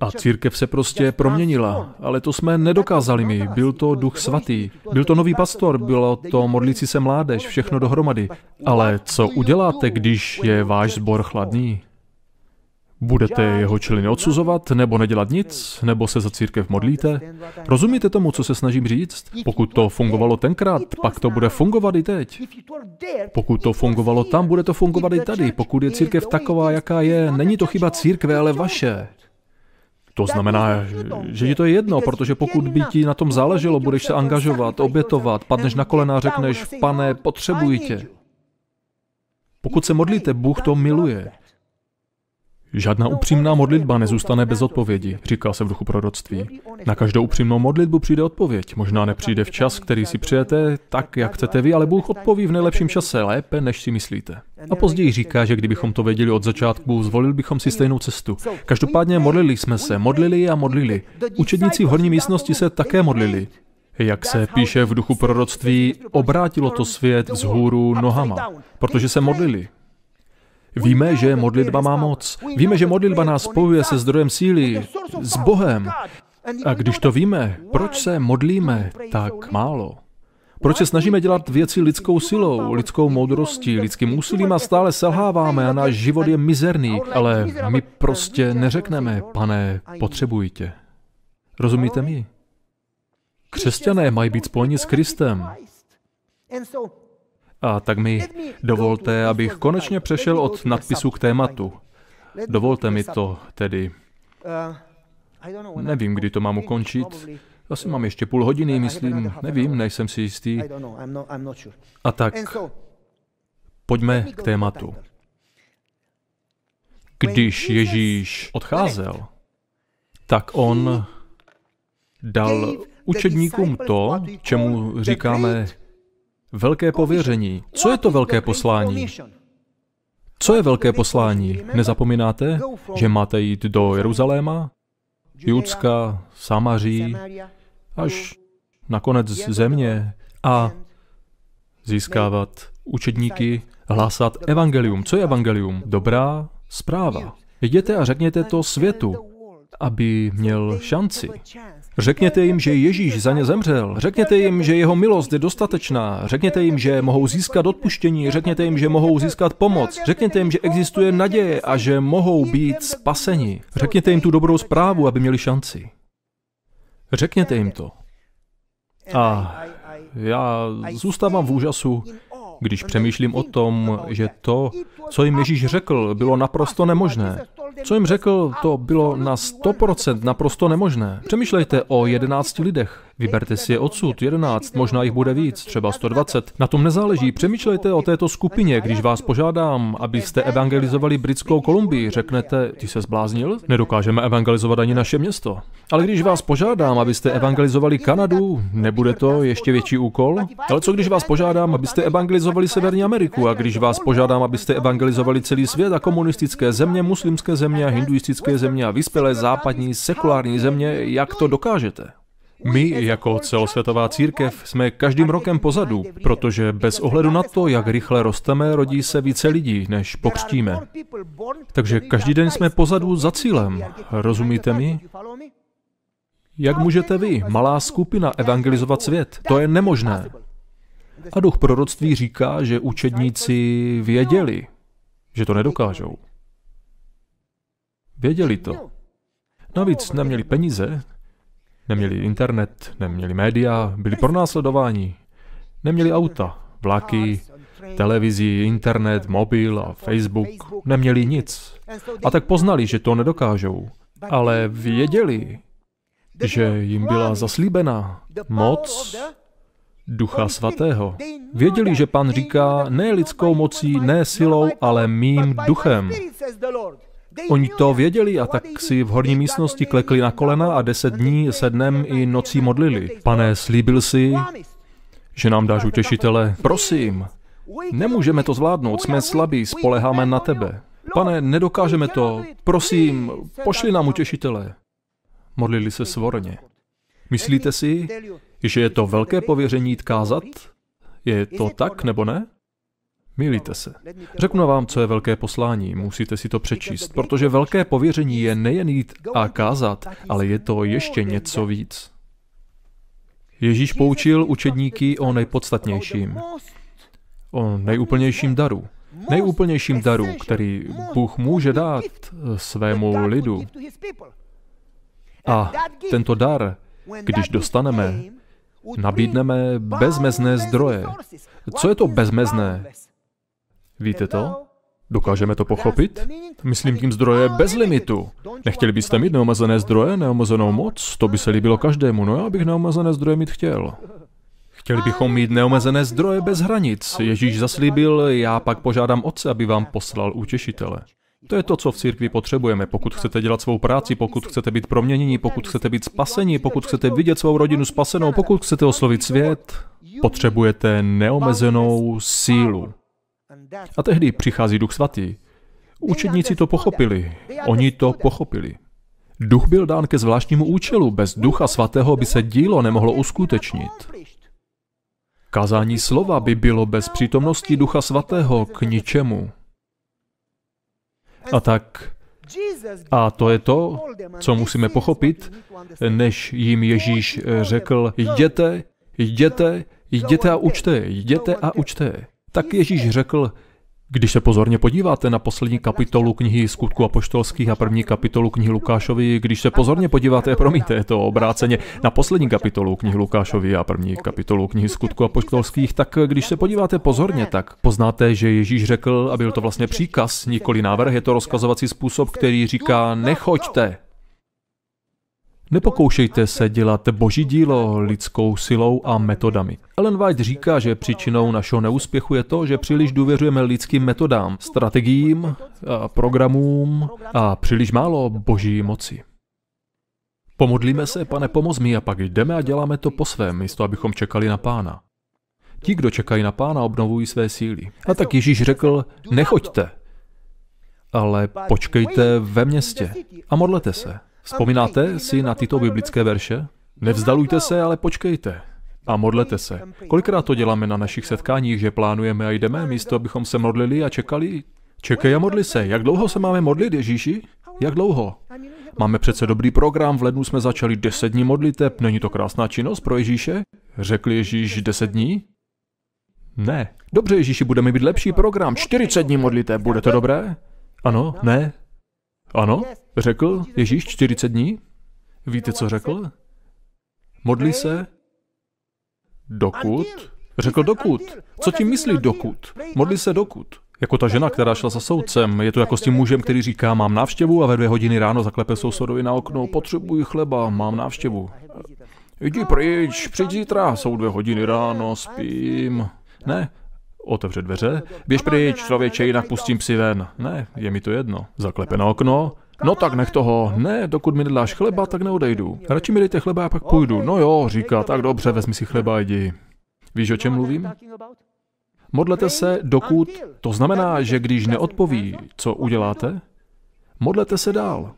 A církev se prostě proměnila, ale to jsme nedokázali my. Byl to duch svatý, byl to nový pastor, bylo to modlící se mládež, všechno dohromady. Ale co uděláte, když je váš sbor chladný? Budete jeho členy odsuzovat, nebo nedělat nic, nebo se za církev modlíte? Rozumíte tomu, co se snažím říct? Pokud to fungovalo tenkrát, pak to bude fungovat i teď. Pokud to fungovalo tam, bude to fungovat i tady. Pokud je církev taková, jaká je, není to chyba církve, ale vaše. To znamená, že ti to je jedno, protože pokud by ti na tom záleželo, budeš se angažovat, obětovat, padneš na kolena a řekneš, pane, potřebuji tě. Pokud se modlíte, Bůh to miluje. Žádná upřímná modlitba nezůstane bez odpovědi, říká se v duchu proroctví. Na každou upřímnou modlitbu přijde odpověď. Možná nepřijde v čas, který si přijete, tak, jak chcete vy, ale Bůh odpoví v nejlepším čase, lépe, než si myslíte. A později říká, že kdybychom to věděli od začátku, zvolili bychom si stejnou cestu. Každopádně modlili jsme se, modlili a modlili. Učedníci v horní místnosti se také modlili. Jak se píše v duchu proroctví, obrátilo to svět vzhůru nohama, protože se modlili. Víme, že modlitba má moc. Víme, že modlitba nás spojuje se zdrojem síly, s Bohem. A když to víme, proč se modlíme tak málo? Proč se snažíme dělat věci lidskou silou, lidskou moudrostí, lidským úsilím a stále selháváme a náš život je mizerný, ale my prostě neřekneme, pane, potřebuji tě. Rozumíte mi? Křesťané mají být spojeni s Kristem. A tak mi dovolte, abych konečně přešel od nadpisu k tématu. Dovolte mi to tedy. Nevím, kdy to mám ukončit. Asi mám ještě půl hodiny, myslím. Nevím, nejsem si jistý. A tak, pojďme k tématu. Když Ježíš odcházel, tak on dal učedníkům to, čemu říkáme Velké pověření. Co je to velké poslání? Co je velké poslání? Nezapomínáte, že máte jít do Jeruzaléma, Judska, Samaří, až na konec země a získávat učedníky, hlásat evangelium. Co je evangelium? Dobrá zpráva. Jděte a řekněte to světu, aby měl šanci. Řekněte jim, že Ježíš za ně zemřel. Řekněte jim, že jeho milost je dostatečná. Řekněte jim, že mohou získat odpuštění. Řekněte jim, že mohou získat pomoc. Řekněte jim, že existuje naděje a že mohou být spaseni. Řekněte jim tu dobrou zprávu, aby měli šanci. Řekněte jim to. A já zůstávám v úžasu, když přemýšlím o tom, že to, co jim Ježíš řekl, bylo naprosto nemožné. Co jim řekl, to bylo na 100% naprosto nemožné. Přemýšlejte o 11 lidech. Vyberte si je odsud, 11, možná jich bude víc, třeba 120. Na tom nezáleží. Přemýšlejte o této skupině. Když vás požádám, abyste evangelizovali britskou Kolumbii, řeknete, ty se zbláznil? Nedokážeme evangelizovat ani naše město. Ale když vás požádám, abyste evangelizovali Kanadu, nebude to ještě větší úkol? Ale co když vás požádám, abyste evangelizovali Severní Ameriku a když vás požádám, abyste evangelizovali celý svět a komunistické země, muslimské země a hinduistické země a vyspělé západní sekulární země, jak to dokážete? My jako celosvětová církev jsme každým rokem pozadu, protože bez ohledu na to, jak rychle rosteme, rodí se více lidí, než pokřtíme. Takže každý den jsme pozadu za cílem. Rozumíte mi? Jak můžete vy, malá skupina, evangelizovat svět? To je nemožné. A duch proroctví říká, že učedníci věděli, že to nedokážou. Věděli to. Navíc neměli peníze, Neměli internet, neměli média, byli pronásledováni. Neměli auta, vlaky, televizi, internet, mobil a Facebook. Neměli nic. A tak poznali, že to nedokážou. Ale věděli, že jim byla zaslíbena moc Ducha Svatého. Věděli, že pan říká ne lidskou mocí, ne silou, ale mým duchem. Oni to věděli a tak si v horní místnosti klekli na kolena a deset dní se dnem i nocí modlili. Pane, slíbil si, že nám dáš utěšitele. Prosím, nemůžeme to zvládnout, jsme slabí, spoleháme na tebe. Pane, nedokážeme to, prosím, pošli nám utěšitele. Modlili se svorně. Myslíte si, že je to velké pověření jít kázat? Je to tak nebo ne? Milíte se. Řeknu vám, co je velké poslání, musíte si to přečíst, protože velké pověření je nejen jít a kázat, ale je to ještě něco víc. Ježíš poučil učedníky o nejpodstatnějším, o nejúplnějším daru. nejúplnějším daru, který Bůh může dát svému lidu. A tento dar, když dostaneme, nabídneme bezmezné zdroje. Co je to bezmezné? Víte to? Dokážeme to pochopit? Myslím tím zdroje bez limitu. Nechtěli byste mít neomezené zdroje, neomezenou moc? To by se líbilo každému, no já bych neomezené zdroje mít chtěl. Chtěli bychom mít neomezené zdroje bez hranic. Ježíš zaslíbil, já pak požádám Otce, aby vám poslal utěšitele. To je to, co v církvi potřebujeme. Pokud chcete dělat svou práci, pokud chcete být proměnění, pokud chcete být spasení, pokud chcete vidět svou rodinu spasenou, pokud chcete oslovit svět, potřebujete neomezenou sílu. A tehdy přichází Duch Svatý. Učedníci to pochopili. Oni to pochopili. Duch byl dán ke zvláštnímu účelu. Bez Ducha Svatého by se dílo nemohlo uskutečnit. Kázání slova by bylo bez přítomnosti Ducha Svatého k ničemu. A tak, a to je to, co musíme pochopit, než jim Ježíš řekl, jděte, jděte, jděte a učte, jděte a učte. Tak Ježíš řekl, když se pozorně podíváte na poslední kapitolu knihy Skutku apoštolských a první kapitolu knihy Lukášovi, když se pozorně podíváte, promiňte, je to obráceně, na poslední kapitolu knihy Lukášovi a první kapitolu knihy Skutku apoštolských, tak když se podíváte pozorně, tak poznáte, že Ježíš řekl, a byl to vlastně příkaz, nikoli návrh, je to rozkazovací způsob, který říká nechoďte, Nepokoušejte se dělat boží dílo lidskou silou a metodami. Ellen White říká, že příčinou našeho neúspěchu je to, že příliš důvěřujeme lidským metodám, strategiím, a programům a příliš málo boží moci. Pomodlíme se, pane, pomoz mi a pak jdeme a děláme to po svém, místo abychom čekali na pána. Ti, kdo čekají na pána, obnovují své síly. A tak Ježíš řekl, nechoďte, ale počkejte ve městě a modlete se. Vzpomínáte si na tyto biblické verše? Nevzdalujte se, ale počkejte. A modlete se. Kolikrát to děláme na našich setkáních, že plánujeme a jdeme, místo abychom se modlili a čekali? Čekej a modli se. Jak dlouho se máme modlit, Ježíši? Jak dlouho? Máme přece dobrý program, v lednu jsme začali deset dní modliteb, není to krásná činnost pro Ježíše? Řekl Ježíš deset dní? Ne. Dobře, Ježíši, budeme mít lepší program, 40 dní modliteb, bude to dobré? Ano, ne, ano, řekl Ježíš 40 dní. Víte, co řekl? Modlí se dokud. Řekl dokud. Co tím myslí dokud? Modlí se dokud. Jako ta žena, která šla za soudcem. Je to jako s tím mužem, který říká, mám návštěvu a ve dvě hodiny ráno zaklepe sousedovi na okno, potřebuji chleba, mám návštěvu. Jdi pryč, přijď zítra, jsou dvě hodiny ráno, spím. Ne, Otevře dveře. Běž pryč, člověče, jinak pustím si ven. Ne, je mi to jedno. Zaklepe na okno. No tak nech toho. Ne, dokud mi nedáš chleba, tak neodejdu. Radši mi dejte chleba a pak půjdu. No jo, říká, tak dobře, vezmi si chleba a jdi. Víš, o čem mluvím? Modlete se, dokud, to znamená, že když neodpoví, co uděláte, modlete se dál.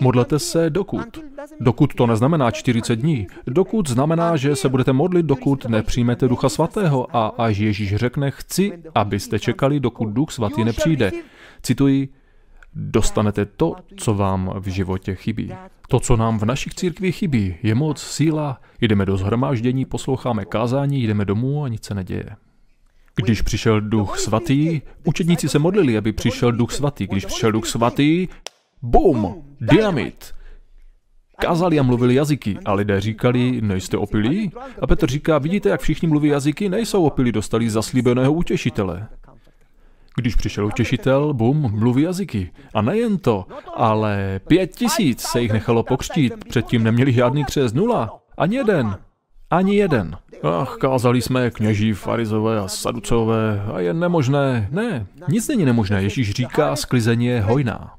Modlete se dokud. Dokud to neznamená 40 dní. Dokud znamená, že se budete modlit, dokud nepřijmete Ducha Svatého a až Ježíš řekne, chci, abyste čekali, dokud Duch Svatý nepřijde. Cituji, dostanete to, co vám v životě chybí. To, co nám v našich církvích chybí, je moc, síla, jdeme do zhromáždění, posloucháme kázání, jdeme domů a nic se neděje. Když přišel Duch Svatý, učedníci se modlili, aby přišel Duch Svatý. Když přišel Duch Svatý, Bum! Dynamit! Kázali a mluvili jazyky a lidé říkali, nejste opilí? A Petr říká, vidíte, jak všichni mluví jazyky, nejsou opilí, dostali zaslíbeného utěšitele. Když přišel utěšitel, bum, mluví jazyky. A nejen to, ale pět tisíc se jich nechalo pokřtít, předtím neměli žádný křes, nula. Ani jeden. Ani jeden. Ach, kázali jsme kněží, farizové a saducové a je nemožné. Ne, nic není nemožné. Ježíš říká, sklizení je hojná.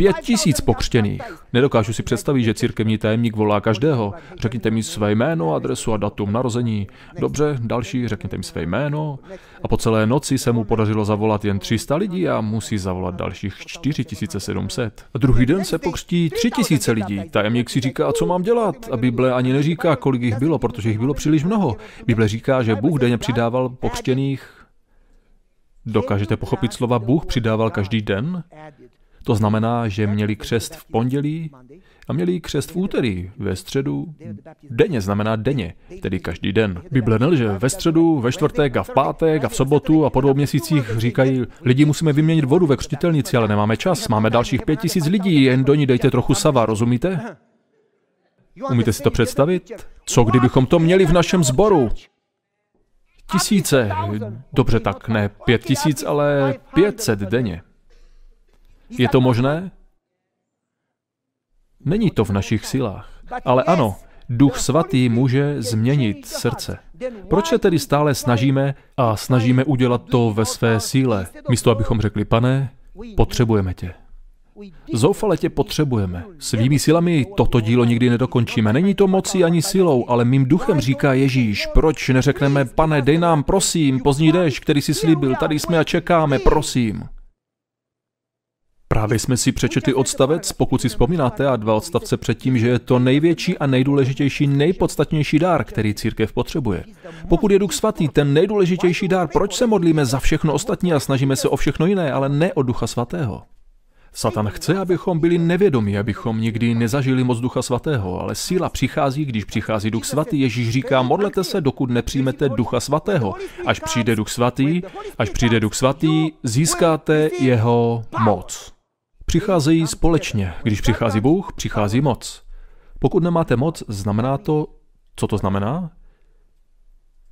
Pět tisíc pokřtěných. Nedokážu si představit, že církevní tajemník volá každého. Řekněte mi své jméno, adresu a datum narození. Dobře, další, řekněte mi své jméno. A po celé noci se mu podařilo zavolat jen 300 lidí a musí zavolat dalších 4700. A druhý den se pokřtí 3000 lidí. Tajemník si říká, co mám dělat. A Bible ani neříká, kolik jich bylo, protože jich bylo příliš mnoho. Bible říká, že Bůh denně přidával pokřtěných Dokážete pochopit slova Bůh přidával každý den? To znamená, že měli křest v pondělí a měli křest v úterý, ve středu. Denně znamená denně, tedy každý den. Bible nelže ve středu, ve čtvrtek a v pátek a v sobotu a po dvou měsících říkají, lidi musíme vyměnit vodu ve křtitelnici, ale nemáme čas, máme dalších pět tisíc lidí, jen do ní dejte trochu sava, rozumíte? Umíte si to představit? Co kdybychom to měli v našem sboru? Tisíce, dobře tak ne pět tisíc, ale pětset denně. Je to možné? Není to v našich silách. Ale ano, Duch Svatý může změnit srdce. Proč se tedy stále snažíme a snažíme udělat to ve své síle, místo abychom řekli, pane, potřebujeme tě. Zoufale tě potřebujeme. Svými silami toto dílo nikdy nedokončíme. Není to mocí ani silou, ale mým duchem říká Ježíš. Proč neřekneme, pane, dej nám, prosím, pozdní déšť, který si slíbil, tady jsme a čekáme, prosím. Právě jsme si přečetli odstavec, pokud si vzpomínáte, a dva odstavce předtím, že je to největší a nejdůležitější, nejpodstatnější dár, který církev potřebuje. Pokud je Duch Svatý ten nejdůležitější dár, proč se modlíme za všechno ostatní a snažíme se o všechno jiné, ale ne o Ducha Svatého? Satan chce, abychom byli nevědomí, abychom nikdy nezažili moc Ducha Svatého, ale síla přichází, když přichází Duch Svatý. Ježíš říká, modlete se, dokud nepřijmete Ducha Svatého. Až přijde Duch Svatý, až přijde Duch Svatý, získáte jeho moc. Přicházejí společně. Když přichází Bůh, přichází moc. Pokud nemáte moc, znamená to, co to znamená?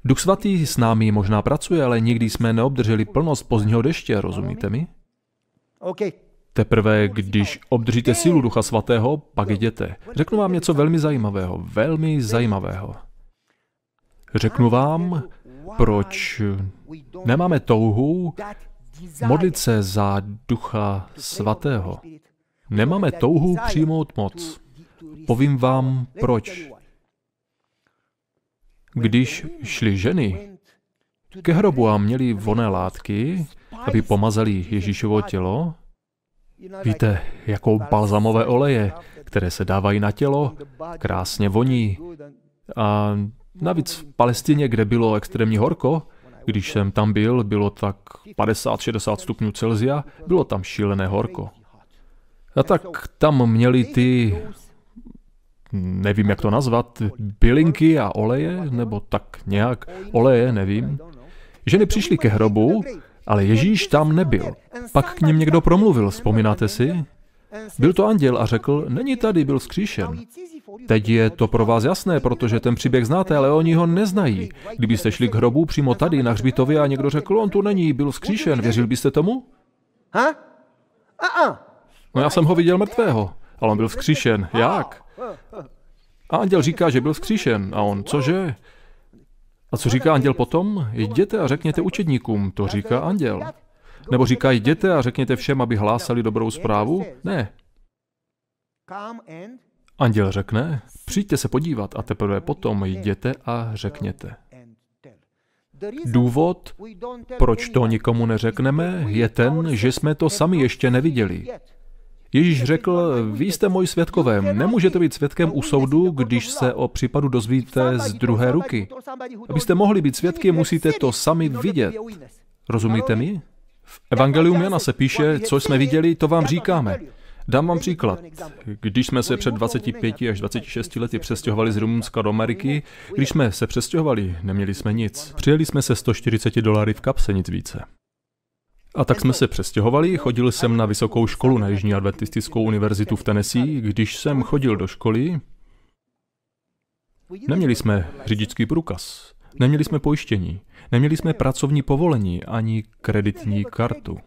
Duch svatý s námi možná pracuje, ale nikdy jsme neobdrželi plnost pozdního deště, rozumíte mi? Teprve, když obdržíte sílu Ducha Svatého, pak jděte. Řeknu vám něco velmi zajímavého, velmi zajímavého. Řeknu vám, proč nemáme touhu modlit se za Ducha Svatého. Nemáme touhu přijmout moc. Povím vám proč. Když šly ženy ke hrobu a měli voné látky, aby pomazali Ježíšovo tělo, víte, jako balzamové oleje, které se dávají na tělo, krásně voní. A navíc v Palestině, kde bylo extrémně horko, když jsem tam byl, bylo tak 50-60 stupňů Celzia, bylo tam šílené horko. A tak tam měli ty, nevím jak to nazvat, bylinky a oleje, nebo tak nějak, oleje, nevím. Ženy přišly ke hrobu, ale Ježíš tam nebyl. Pak k ním někdo promluvil, vzpomínáte si? Byl to anděl a řekl, není tady, byl skříšen. Teď je to pro vás jasné, protože ten příběh znáte, ale oni ho neznají. Kdybyste šli k hrobu přímo tady na hřbitově a někdo řekl, on tu není, byl vzkříšen, věřil byste tomu? No já jsem ho viděl mrtvého, ale on byl vzkříšen. Jak? A anděl říká, že byl vzkříšen. A on, cože? A co říká anděl potom? Jděte a řekněte učedníkům, to říká anděl. Nebo říká, jděte a řekněte všem, aby hlásali dobrou zprávu? Ne. Anděl řekne, přijďte se podívat a teprve potom jděte a řekněte. Důvod, proč to nikomu neřekneme, je ten, že jsme to sami ještě neviděli. Ježíš řekl, vy jste můj svědkovem, nemůžete být svědkem u soudu, když se o případu dozvíte z druhé ruky. Abyste mohli být svědky, musíte to sami vidět. Rozumíte mi? V Evangelium Jana se píše, co jsme viděli, to vám říkáme. Dám vám příklad. Když jsme se před 25 až 26 lety přestěhovali z Rumunska do Ameriky, když jsme se přestěhovali, neměli jsme nic. Přijeli jsme se 140 dolary v kapse, nic více. A tak jsme se přestěhovali, chodil jsem na vysokou školu na Jižní adventistickou univerzitu v Tennessee. Když jsem chodil do školy, neměli jsme řidičský průkaz, neměli jsme pojištění, neměli jsme pracovní povolení ani kreditní kartu.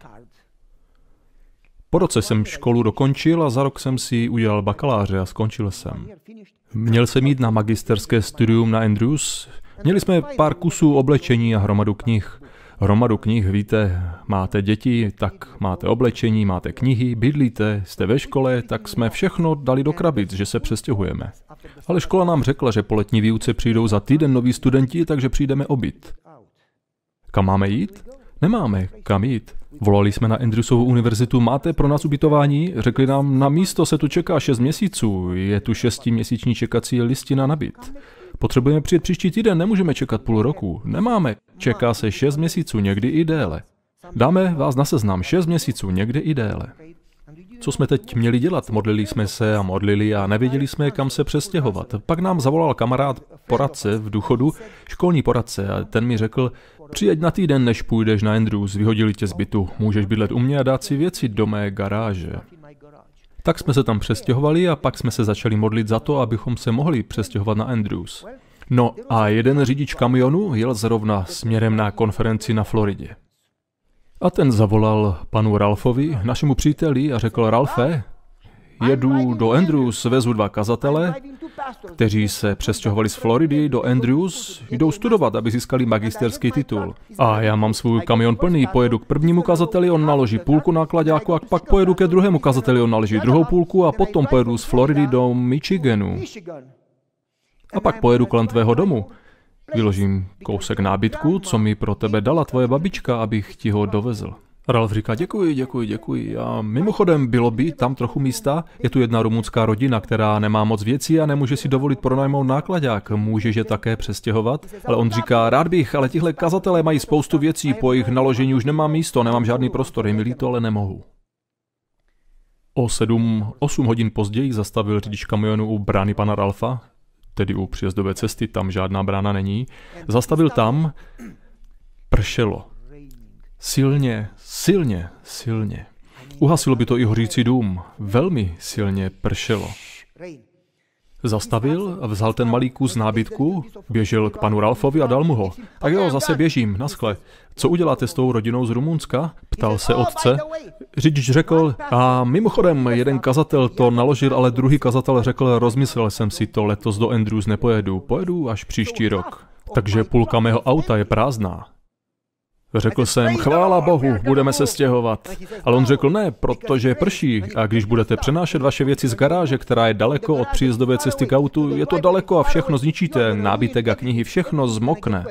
Po roce jsem školu dokončil a za rok jsem si udělal bakaláře a skončil jsem. Měl jsem jít na magisterské studium na Andrews. Měli jsme pár kusů oblečení a hromadu knih. Hromadu knih, víte, máte děti, tak máte oblečení, máte knihy, bydlíte, jste ve škole, tak jsme všechno dali do krabic, že se přestěhujeme. Ale škola nám řekla, že po letní výuce přijdou za týden noví studenti, takže přijdeme obyt. Kam máme jít? Nemáme kam jít. Volali jsme na Andrewsovu univerzitu, máte pro nás ubytování? Řekli nám, na místo se tu čeká 6 měsíců, je tu šestiměsíční čekací listina na byt. Potřebujeme přijet příští týden, nemůžeme čekat půl roku. Nemáme, čeká se 6 měsíců, někdy i déle. Dáme vás na seznam 6 měsíců, někdy i déle. Co jsme teď měli dělat? Modlili jsme se a modlili a nevěděli jsme, kam se přestěhovat. Pak nám zavolal kamarád poradce v důchodu, školní poradce, a ten mi řekl, přijeď na týden, než půjdeš na Andrews, vyhodili tě z bytu, můžeš bydlet u mě a dát si věci do mé garáže. Tak jsme se tam přestěhovali a pak jsme se začali modlit za to, abychom se mohli přestěhovat na Andrews. No a jeden řidič kamionu jel zrovna směrem na konferenci na Floridě. A ten zavolal panu Ralfovi, našemu příteli, a řekl, Ralfe, jedu do Andrews, vezu dva kazatele, kteří se přestěhovali z Floridy do Andrews, jdou studovat, aby získali magisterský titul. A já mám svůj kamion plný, pojedu k prvnímu kazateli, on naloží půlku nákladáku a pak pojedu ke druhému kazateli, on naloží druhou půlku a potom pojedu z Floridy do Michiganu. A pak pojedu kolem tvého domu. Vyložím kousek nábytku, co mi pro tebe dala tvoje babička, abych ti ho dovezl. Ralf říká, děkuji, děkuji, děkuji. A mimochodem, bylo by tam trochu místa. Je tu jedna rumunská rodina, která nemá moc věcí a nemůže si dovolit pronajmout nákladák. Můžeš je také přestěhovat? Ale on říká, rád bych, ale tihle kazatelé mají spoustu věcí, po jejich naložení už nemám místo, nemám žádný prostor, je mi líto, ale nemohu. O sedm, osm hodin později zastavil řidič kamionu u brány pana Ralfa, tedy u příjezdové cesty, tam žádná brána není. Zastavil tam, pršelo. Silně, silně, silně. Uhasilo by to i hořící dům. Velmi silně pršelo. Zastavil, vzal ten malý kus nábytku, běžel k panu Ralfovi a dal mu ho. Tak jo, zase běžím, naskle. Co uděláte s tou rodinou z Rumunska? Ptal se otce. Řidič řekl, a mimochodem, jeden kazatel to naložil, ale druhý kazatel řekl, rozmyslel jsem si to, letos do Andrews nepojedu, pojedu až příští rok. Takže půlka mého auta je prázdná. Řekl jsem, chvála Bohu, budeme se stěhovat. Ale on řekl ne, protože prší a když budete přenášet vaše věci z garáže, která je daleko od příjezdové cesty k autu, je to daleko a všechno zničíte, nábytek a knihy, všechno zmokne.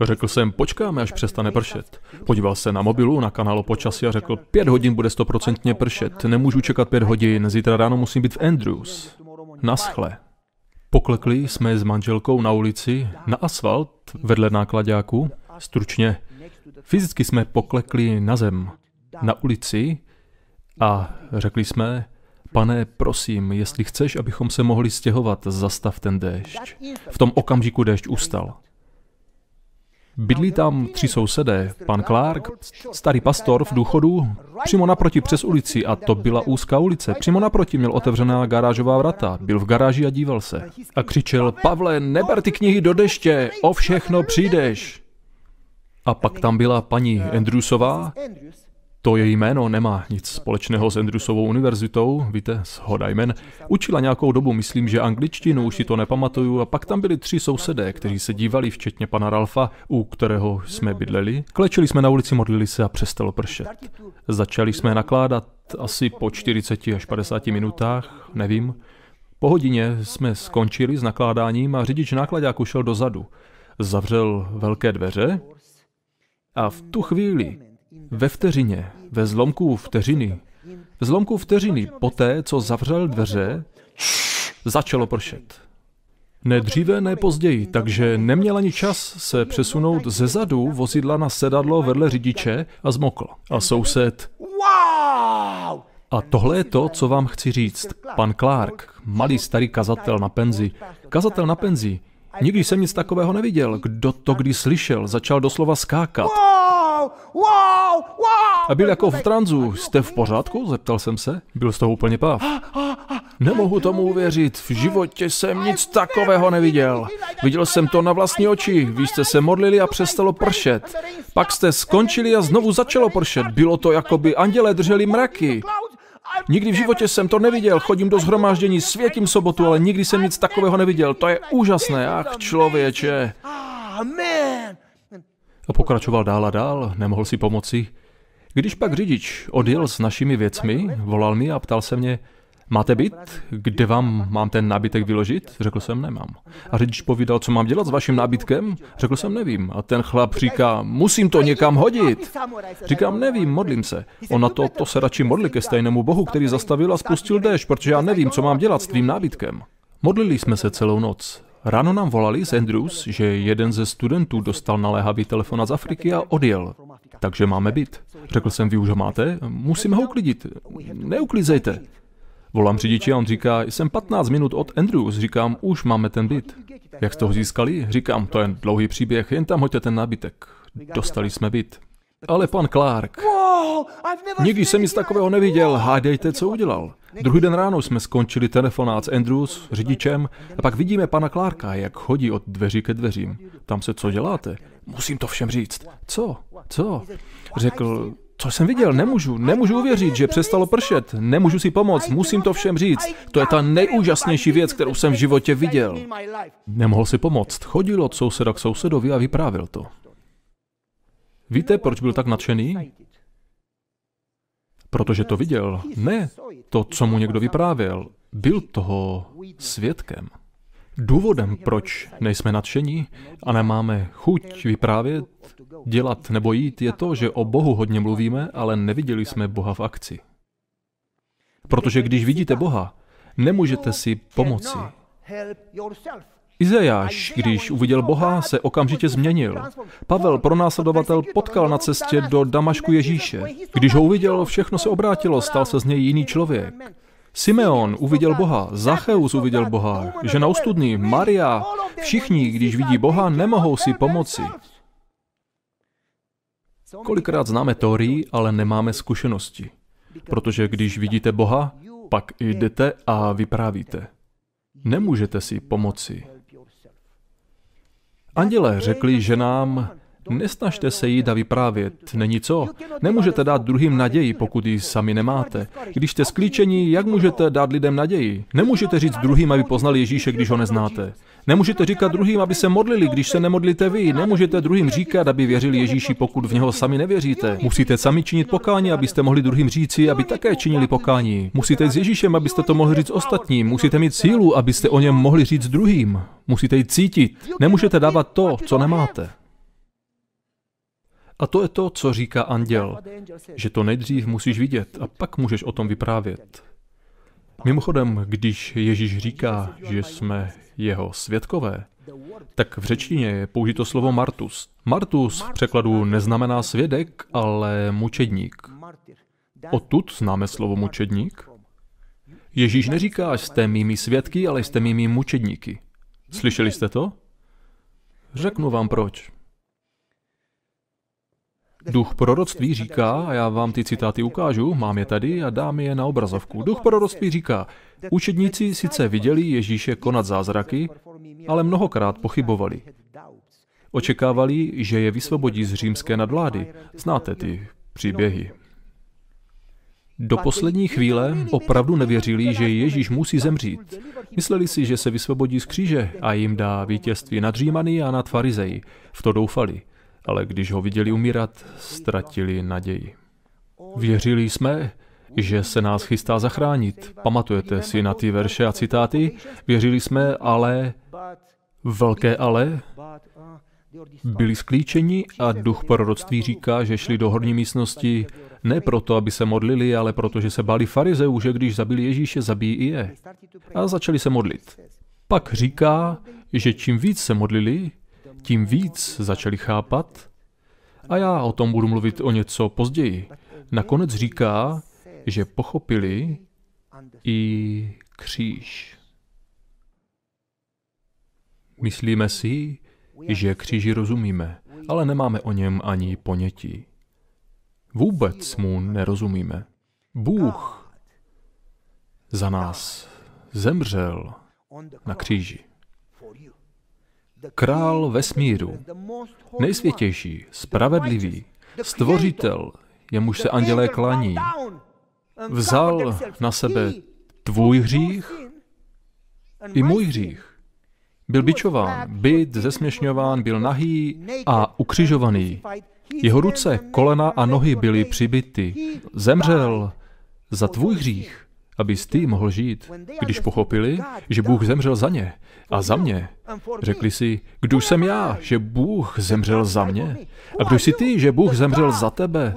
Řekl jsem, počkáme, až přestane pršet. Podíval se na mobilu, na kanálu počasí a řekl, pět hodin bude stoprocentně pršet, nemůžu čekat pět hodin, zítra ráno musím být v Andrews. Naschle. Poklekli jsme s manželkou na ulici, na asfalt, vedle nákladáku, stručně Fyzicky jsme poklekli na zem, na ulici a řekli jsme, pane, prosím, jestli chceš, abychom se mohli stěhovat, zastav ten déšť. V tom okamžiku déšť ustal. Bydlí tam tři sousedé, pan Clark, starý pastor v důchodu, přímo naproti přes ulici a to byla úzká ulice. Přímo naproti měl otevřená garážová vrata, byl v garáži a díval se. A křičel, Pavle, neber ty knihy do deště, o všechno přijdeš. A pak tam byla paní Andrewsová, to její jméno nemá nic společného s Andrewsovou univerzitou, víte, s Hodajmen. Učila nějakou dobu, myslím, že angličtinu, už si to nepamatuju, a pak tam byli tři sousedé, kteří se dívali, včetně pana Ralfa, u kterého jsme bydleli. Klečeli jsme na ulici, modlili se a přestalo pršet. Začali jsme nakládat asi po 40 až 50 minutách, nevím. Po hodině jsme skončili s nakládáním a řidič nákladáku šel dozadu. Zavřel velké dveře, a v tu chvíli, ve vteřině, ve zlomku vteřiny, v zlomku vteřiny, poté, co zavřel dveře, začalo pršet. Ne dříve, ne později, takže neměl ani čas se přesunout ze zadu vozidla na sedadlo vedle řidiče a zmokl. A soused... A tohle je to, co vám chci říct. Pan Clark, malý starý kazatel na penzi. Kazatel na penzi, Nikdy jsem nic takového neviděl. Kdo to kdy slyšel, začal doslova skákat. A byl jako v tranzu. Jste v pořádku? Zeptal jsem se. Byl z toho úplně pav. Nemohu tomu uvěřit. V životě jsem nic takového neviděl. Viděl jsem to na vlastní oči. Vy jste se modlili a přestalo pršet. Pak jste skončili a znovu začalo pršet. Bylo to, jako by anděle drželi mraky. Nikdy v životě jsem to neviděl, chodím do zhromáždění, světím sobotu, ale nikdy jsem nic takového neviděl. To je úžasné, ach člověče. A pokračoval dál a dál, nemohl si pomoci. Když pak řidič odjel s našimi věcmi, volal mi a ptal se mě, Máte byt? Kde vám mám ten nábytek vyložit? Řekl jsem, nemám. A řidič povídal, co mám dělat s vaším nábytkem? Řekl jsem, nevím. A ten chlap říká, musím to někam hodit. Říkám, nevím, modlím se. On na to, to se radši modli ke stejnému bohu, který zastavil a spustil déšť, protože já nevím, co mám dělat s tvým nábytkem. Modlili jsme se celou noc. Ráno nám volali z Andrews, že jeden ze studentů dostal naléhavý telefon z Afriky a odjel. takže máme byt. Řekl jsem, vy už ho máte? Musíme ho uklidit. Neuklízejte. Volám řidiči a on říká, jsem 15 minut od Andrews. Říkám, už máme ten byt. Jak jste ho získali? Říkám, to je dlouhý příběh, jen tam hoďte ten nábytek. Dostali jsme byt. Ale pan Clark, nikdy jsem nic takového neviděl, hádejte, co udělal. Druhý den ráno jsme skončili telefonát s Andrews, řidičem, a pak vidíme pana Clarka, jak chodí od dveří ke dveřím. Tam se, co děláte? Musím to všem říct. Co? Co? Řekl, co jsem viděl, nemůžu, nemůžu uvěřit, že přestalo pršet, nemůžu si pomoct, musím to všem říct. To je ta nejúžasnější věc, kterou jsem v životě viděl. Nemohl si pomoct, chodil od souseda k sousedovi a vyprávěl to. Víte, proč byl tak nadšený? Protože to viděl. Ne to, co mu někdo vyprávěl. Byl toho svědkem. Důvodem, proč nejsme nadšení a nemáme chuť vyprávět, dělat nebo jít, je to, že o Bohu hodně mluvíme, ale neviděli jsme Boha v akci. Protože když vidíte Boha, nemůžete si pomoci. Izajáš, když uviděl Boha, se okamžitě změnil. Pavel, pronásledovatel, potkal na cestě do Damašku Ježíše. Když ho uviděl, všechno se obrátilo, stal se z něj jiný člověk. Simeon uviděl Boha, Zacheus uviděl Boha, žena ostudný, Maria, všichni, když vidí Boha, nemohou si pomoci. Kolikrát známe teorii, ale nemáme zkušenosti. Protože když vidíte Boha, pak jdete a vyprávíte. Nemůžete si pomoci. Andělé řekli ženám, Nesnažte se jít a vyprávět, není co. Nemůžete dát druhým naději, pokud ji sami nemáte. Když jste sklíčení, jak můžete dát lidem naději? Nemůžete říct druhým, aby poznali Ježíše, když ho neznáte. Nemůžete říkat druhým, aby se modlili, když se nemodlíte vy. Nemůžete druhým říkat, aby věřili Ježíši, pokud v něho sami nevěříte. Musíte sami činit pokání, abyste mohli druhým říci, aby také činili pokání. Musíte jít s Ježíšem, abyste to mohli říct ostatním. Musíte mít sílu, abyste o něm mohli říct druhým. Musíte jít cítit. Nemůžete dávat to, co nemáte. A to je to, co říká anděl, že to nejdřív musíš vidět a pak můžeš o tom vyprávět. Mimochodem, když Ježíš říká, že jsme jeho svědkové, tak v řečtině je použito slovo martus. Martus v překladu neznamená svědek, ale mučedník. Odtud známe slovo mučedník. Ježíš neříká, jste mými svědky, ale jste mými mučedníky. Slyšeli jste to? Řeknu vám proč. Duch proroctví říká, a já vám ty citáty ukážu, mám je tady a dám je na obrazovku. Duch proroctví říká, učedníci sice viděli Ježíše konat zázraky, ale mnohokrát pochybovali. Očekávali, že je vysvobodí z římské nadvlády. Znáte ty příběhy. Do poslední chvíle opravdu nevěřili, že Ježíš musí zemřít. Mysleli si, že se vysvobodí z kříže a jim dá vítězství nad Římany a nad farizeji. V to doufali ale když ho viděli umírat, ztratili naději. Věřili jsme, že se nás chystá zachránit. Pamatujete si na ty verše a citáty? Věřili jsme, ale velké ale byli sklíčeni a duch proroctví říká, že šli do horní místnosti ne proto, aby se modlili, ale proto, že se báli farizeů, že když zabili Ježíše, zabijí i je. A začali se modlit. Pak říká, že čím víc se modlili, tím víc začali chápat, a já o tom budu mluvit o něco později. Nakonec říká, že pochopili i kříž. Myslíme si, že kříži rozumíme, ale nemáme o něm ani ponětí. Vůbec mu nerozumíme. Bůh za nás zemřel na kříži král vesmíru, nejsvětější, spravedlivý, stvořitel, jemuž se andělé klaní, vzal na sebe tvůj hřích i můj hřích. Byl bičován, byt, zesměšňován, byl nahý a ukřižovaný. Jeho ruce, kolena a nohy byly přibity. Zemřel za tvůj hřích abys ty mohl žít. Když pochopili, že Bůh zemřel za ně a za mě, řekli si, kdo jsem já, že Bůh zemřel za mě? A kdo jsi ty, že Bůh zemřel za tebe?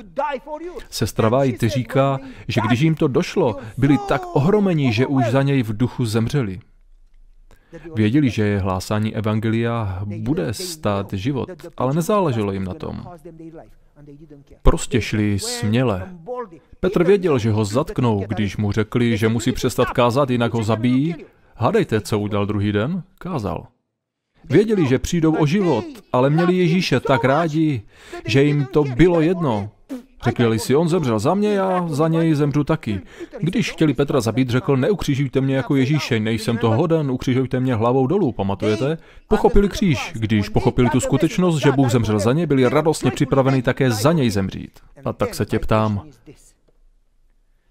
Sestra White říká, že když jim to došlo, byli tak ohromeni, že už za něj v duchu zemřeli. Věděli, že hlásání Evangelia bude stát život, ale nezáleželo jim na tom. Prostě šli směle. Petr věděl, že ho zatknou, když mu řekli, že musí přestat kázat, jinak ho zabijí. Hádejte, co udělal druhý den? Kázal. Věděli, že přijdou o život, ale měli Ježíše tak rádi, že jim to bylo jedno. Řekli si, on zemřel za mě, já za něj zemřu taky. Když chtěli Petra zabít, řekl, neukřižujte mě jako Ježíše, nejsem to hoden, ukřižujte mě hlavou dolů, pamatujete? Pochopili kříž. Když pochopili tu skutečnost, že Bůh zemřel za ně, byli radostně připraveni také za něj zemřít. A tak se tě ptám,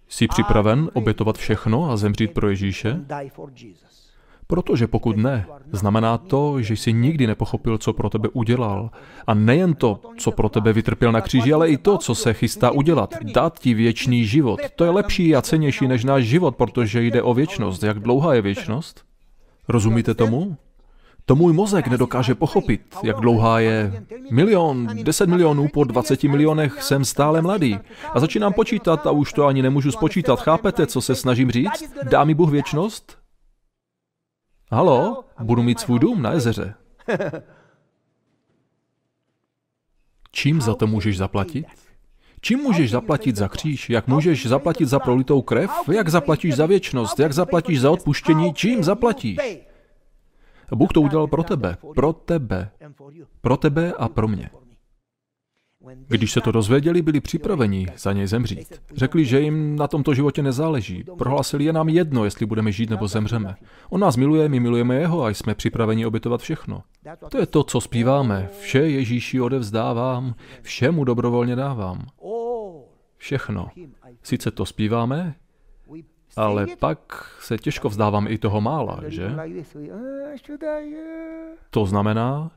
jsi připraven obětovat všechno a zemřít pro Ježíše? Protože pokud ne, znamená to, že jsi nikdy nepochopil, co pro tebe udělal. A nejen to, co pro tebe vytrpěl na kříži, ale i to, co se chystá udělat. Dát ti věčný život. To je lepší a cenější než náš život, protože jde o věčnost. Jak dlouhá je věčnost? Rozumíte tomu? To můj mozek nedokáže pochopit, jak dlouhá je. Milion, deset milionů, po 20 milionech jsem stále mladý. A začínám počítat a už to ani nemůžu spočítat. Chápete, co se snažím říct? Dá mi Bůh věčnost? Halo, budu mít svůj dům na jezeře. Čím za to můžeš zaplatit? Čím můžeš zaplatit za kříž? Jak můžeš zaplatit za prolitou krev? Jak zaplatíš za věčnost? Jak zaplatíš za odpuštění? Čím zaplatíš? Bůh to udělal pro tebe. Pro tebe. Pro tebe a pro mě. Když se to dozvěděli, byli připraveni za něj zemřít. Řekli, že jim na tomto životě nezáleží. Prohlásili je nám jedno, jestli budeme žít nebo zemřeme. On nás miluje, my milujeme jeho a jsme připraveni obětovat všechno. To je to, co zpíváme. Vše Ježíši odevzdávám, všemu dobrovolně dávám. Všechno. Sice to zpíváme, ale pak se těžko vzdáváme i toho mála, že? To znamená,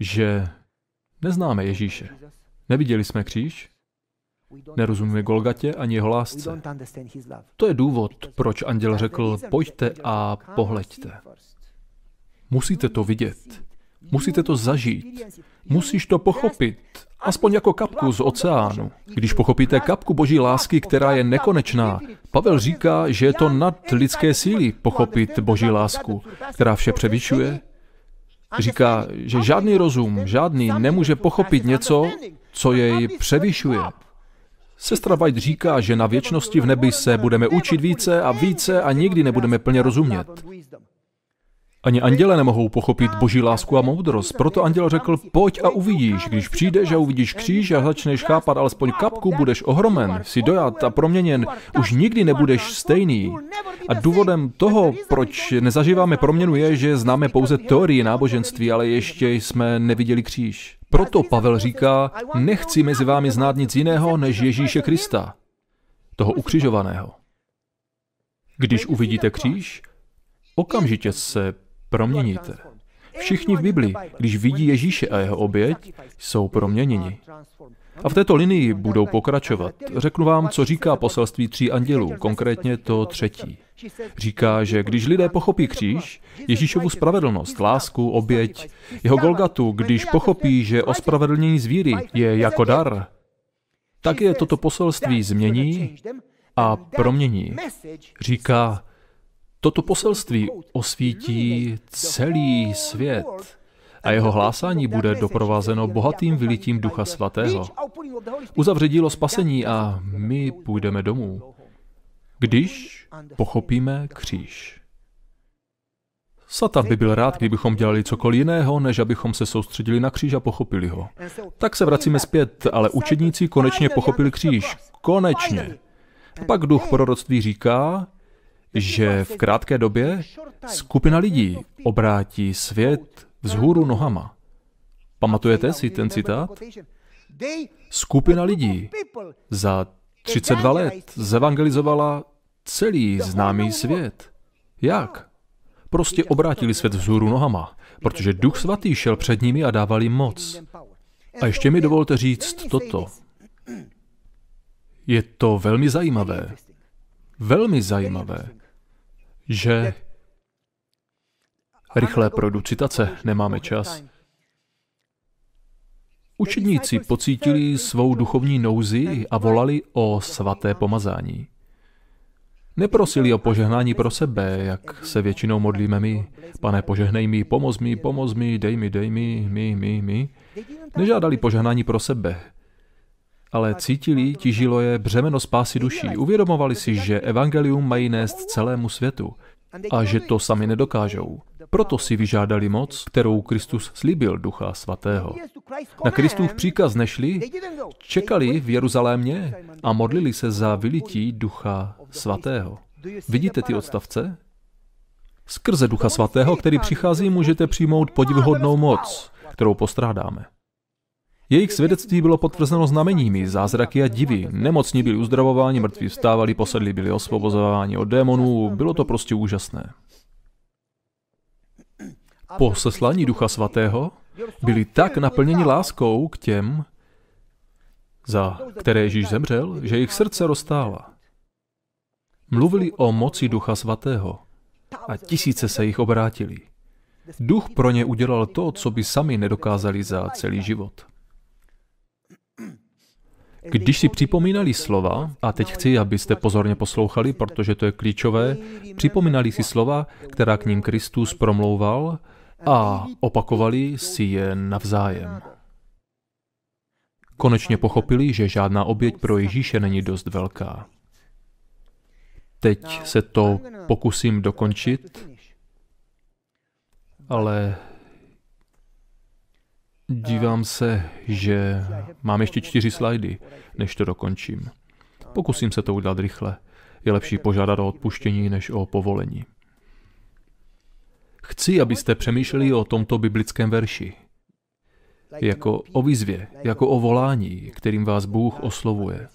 že neznáme Ježíše. Neviděli jsme kříž, nerozumíme Golgatě ani jeho lásce. To je důvod, proč anděl řekl, pojďte a pohleďte. Musíte to vidět. Musíte to zažít. Musíš to pochopit. Aspoň jako kapku z oceánu. Když pochopíte kapku boží lásky, která je nekonečná, Pavel říká, že je to nad lidské síly pochopit boží lásku, která vše převyšuje. Říká, že žádný rozum, žádný nemůže pochopit něco, co jej převyšuje. Sestra White říká, že na věčnosti v nebi se budeme učit více a více a nikdy nebudeme plně rozumět. Ani anděle nemohou pochopit boží lásku a moudrost. Proto anděl řekl, pojď a uvidíš. Když přijdeš a uvidíš kříž a začneš chápat alespoň kapku, budeš ohromen, si dojat a proměněn. Už nikdy nebudeš stejný. A důvodem toho, proč nezažíváme proměnu, je, že známe pouze teorii náboženství, ale ještě jsme neviděli kříž. Proto Pavel říká, nechci mezi vámi znát nic jiného než Ježíše Krista, toho ukřižovaného. Když uvidíte kříž, okamžitě se proměníte. Všichni v Bibli, když vidí Ježíše a jeho oběť, jsou proměněni. A v této linii budou pokračovat. Řeknu vám, co říká poselství tří andělů, konkrétně to třetí. Říká, že když lidé pochopí kříž, Ježíšovu spravedlnost, lásku, oběť, jeho Golgatu, když pochopí, že ospravedlnění z víry je jako dar, tak je toto poselství změní a promění. Říká, Toto poselství osvítí celý svět a jeho hlásání bude doprovázeno bohatým vylitím Ducha Svatého. Uzavře dílo spasení a my půjdeme domů, když pochopíme kříž. Satan by byl rád, kdybychom dělali cokoliv jiného, než abychom se soustředili na kříž a pochopili ho. Tak se vracíme zpět, ale učedníci konečně pochopili kříž. Konečně. A pak duch proroctví říká, že v krátké době skupina lidí obrátí svět vzhůru nohama. Pamatujete si ten citát? Skupina lidí za 32 let zevangelizovala celý známý svět. Jak? Prostě obrátili svět vzhůru nohama, protože Duch Svatý šel před nimi a dával jim moc. A ještě mi dovolte říct toto. Je to velmi zajímavé. Velmi zajímavé že rychle projdu citace, nemáme čas. Učedníci pocítili svou duchovní nouzi a volali o svaté pomazání. Neprosili o požehnání pro sebe, jak se většinou modlíme my. Pane, požehnej mi, pomoz mi, pomoz mi, dej mi, dej mi, mi, mi, mi. Nežádali požehnání pro sebe, ale cítili, tížilo je břemeno spásy duší. Uvědomovali si, že evangelium mají nést celému světu a že to sami nedokážou. Proto si vyžádali moc, kterou Kristus slíbil Ducha Svatého. Na Kristův příkaz nešli, čekali v Jeruzalémě a modlili se za vylití Ducha Svatého. Vidíte ty odstavce? Skrze Ducha Svatého, který přichází, můžete přijmout podivuhodnou moc, kterou postrádáme. Jejich svědectví bylo potvrzeno znameními, zázraky a divy. Nemocní byli uzdravováni, mrtví vstávali, posedli byli osvobozováni od démonů. Bylo to prostě úžasné. Po seslání Ducha Svatého byli tak naplněni láskou k těm, za které Ježíš zemřel, že jejich srdce roztála. Mluvili o moci Ducha Svatého a tisíce se jich obrátili. Duch pro ně udělal to, co by sami nedokázali za celý život. Když si připomínali slova, a teď chci, abyste pozorně poslouchali, protože to je klíčové, připomínali si slova, která k ním Kristus promlouval a opakovali si je navzájem. Konečně pochopili, že žádná oběť pro Ježíše není dost velká. Teď se to pokusím dokončit, ale Dívám se, že mám ještě čtyři slajdy, než to dokončím. Pokusím se to udělat rychle. Je lepší požádat o odpuštění, než o povolení. Chci, abyste přemýšleli o tomto biblickém verši. Jako o výzvě, jako o volání, kterým vás Bůh oslovuje.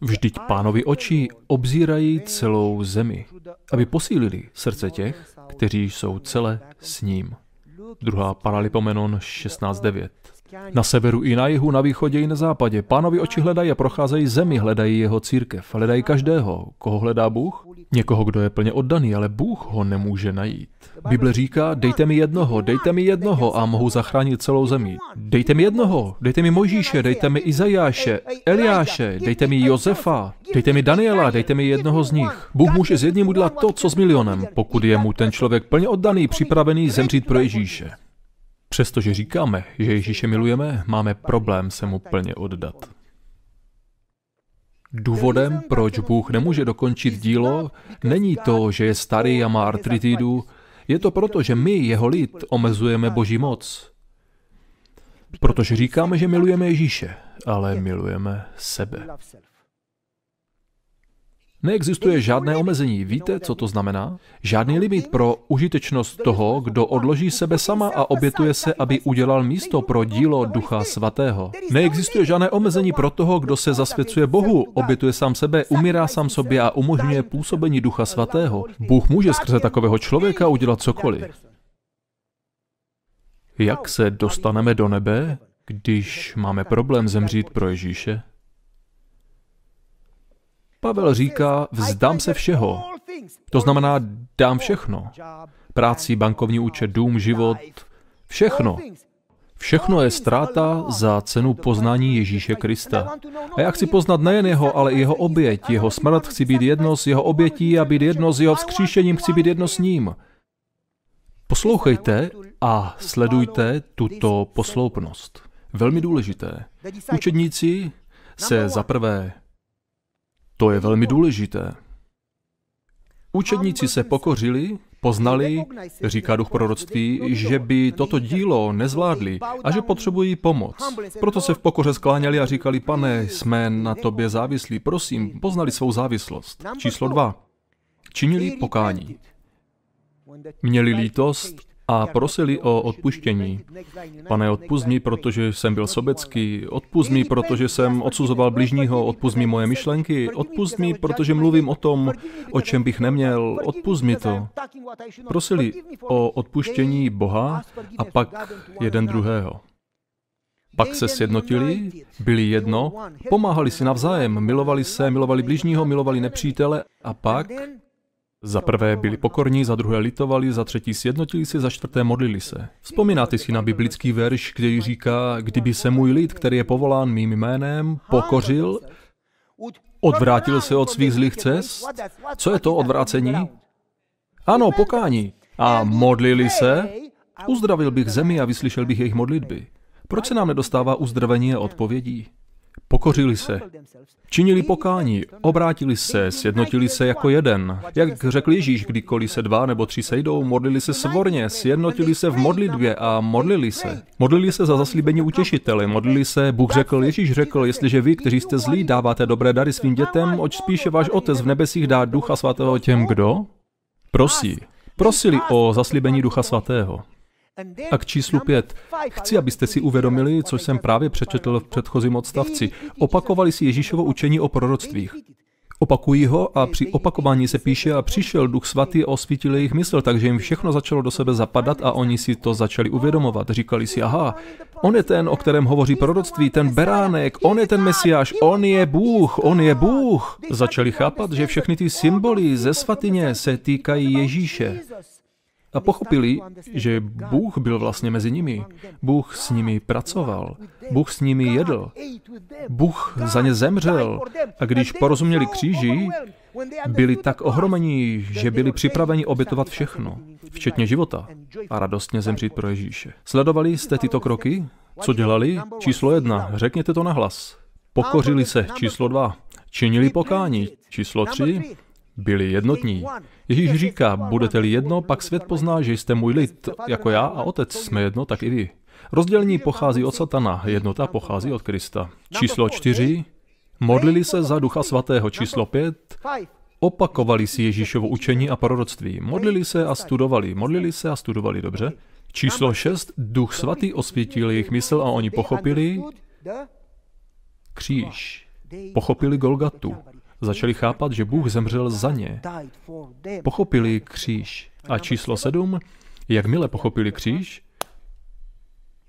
Vždyť pánovi oči obzírají celou zemi, aby posílili srdce těch, kteří jsou celé s ním. Druhá Paralipomenon 16.9. Na severu i na jihu, na východě i na západě. Pánovi oči hledají a procházejí zemi, hledají jeho církev. Hledají každého. Koho hledá Bůh? Někoho, kdo je plně oddaný, ale Bůh ho nemůže najít. Bible říká, dejte mi jednoho, dejte mi jednoho a mohu zachránit celou zemi. Dejte mi jednoho, dejte mi Mojžíše, dejte mi Izajáše, Eliáše, dejte mi Josefa, dejte mi Daniela, dejte mi jednoho z nich. Bůh může s jedním udělat to, co s milionem, pokud je mu ten člověk plně oddaný, připravený zemřít pro Ježíše. Přestože říkáme, že Ježíše milujeme, máme problém se mu plně oddat. Důvodem, proč Bůh nemůže dokončit dílo, není to, že je starý a má artritidu, je to proto, že my, jeho lid, omezujeme Boží moc. Protože říkáme, že milujeme Ježíše, ale milujeme sebe. Neexistuje žádné omezení. Víte, co to znamená? Žádný limit pro užitečnost toho, kdo odloží sebe sama a obětuje se, aby udělal místo pro dílo Ducha Svatého. Neexistuje žádné omezení pro toho, kdo se zasvěcuje Bohu, obětuje sám sebe, umírá sám sobě a umožňuje působení Ducha Svatého. Bůh může skrze takového člověka udělat cokoliv. Jak se dostaneme do nebe, když máme problém zemřít pro Ježíše? Pavel říká, vzdám se všeho. To znamená, dám všechno. Práci, bankovní účet, dům, život, všechno. Všechno je ztráta za cenu poznání Ježíše Krista. A já chci poznat nejen jeho, ale i jeho oběť. Jeho smrt chci být jedno s jeho obětí a být jedno s jeho vzkříšením chci být jedno s ním. Poslouchejte a sledujte tuto posloupnost. Velmi důležité. Učedníci se zaprvé to je velmi důležité. Učedníci se pokořili, poznali, říká duch proroctví, že by toto dílo nezvládli a že potřebují pomoc. Proto se v pokoře skláněli a říkali, pane, jsme na tobě závislí, prosím, poznali svou závislost. Číslo dva. Činili pokání. Měli lítost a prosili o odpuštění. Pane, odpust mi, protože jsem byl sobecký, odpust mi, protože jsem odsuzoval bližního, odpust mi moje myšlenky, odpust mi, protože mluvím o tom, o čem bych neměl, odpust mi to. Prosili o odpuštění Boha a pak jeden druhého. Pak se sjednotili, byli jedno, pomáhali si navzájem, milovali se, milovali bližního, milovali nepřítele a pak za prvé byli pokorní, za druhé litovali, za třetí sjednotili se, za čtvrté modlili se. Vzpomínáte si na biblický verš, který říká, kdyby se můj lid, který je povolán mým jménem, pokořil, Odvrátil se od svých zlých cest? Co je to odvrácení? Ano, pokání. A modlili se? Uzdravil bych zemi a vyslyšel bych jejich modlitby. Proč se nám nedostává uzdravení a odpovědí? Pokořili se, činili pokání, obrátili se, sjednotili se jako jeden. Jak řekl Ježíš, kdykoliv se dva nebo tři sejdou, modlili se svorně, sjednotili se v modlitbě a modlili se. Modlili se za zaslíbení utěšitele, modlili se, Bůh řekl, Ježíš řekl, jestliže vy, kteří jste zlí, dáváte dobré dary svým dětem, oč spíše váš otec v nebesích dá ducha svatého těm, kdo? Prosí. Prosili o zaslíbení ducha svatého. A k číslu pět. Chci, abyste si uvědomili, co jsem právě přečetl v předchozím odstavci. Opakovali si Ježíšovo učení o proroctvích. Opakují ho a při opakování se píše a přišel Duch Svatý a osvítil jejich mysl, takže jim všechno začalo do sebe zapadat a oni si to začali uvědomovat. Říkali si, aha, on je ten, o kterém hovoří proroctví, ten beránek, on je ten mesiáš, on je Bůh, on je Bůh. Začali chápat, že všechny ty symboly ze svatyně se týkají Ježíše. A pochopili, že Bůh byl vlastně mezi nimi. Bůh s nimi pracoval. Bůh s nimi jedl. Bůh za ně zemřel. A když porozuměli kříži, byli tak ohromení, že byli připraveni obětovat všechno, včetně života, a radostně zemřít pro Ježíše. Sledovali jste tyto kroky? Co dělali? Číslo jedna. Řekněte to nahlas. Pokořili se. Číslo dva. Činili pokání. Číslo tři byli jednotní. Ježíš říká, budete-li jedno, pak svět pozná, že jste můj lid, jako já a otec jsme jedno, tak i vy. Rozdělení pochází od satana, jednota pochází od Krista. Číslo čtyři. Modlili se za Ducha Svatého. Číslo pět. Opakovali si Ježíšovo učení a proroctví. Modlili se a studovali. Modlili se a studovali, dobře? Číslo šest. Duch Svatý osvítil jejich mysl a oni pochopili kříž. Pochopili Golgatu. Začali chápat, že Bůh zemřel za ně. Pochopili kříž. A číslo sedm, jakmile pochopili kříž,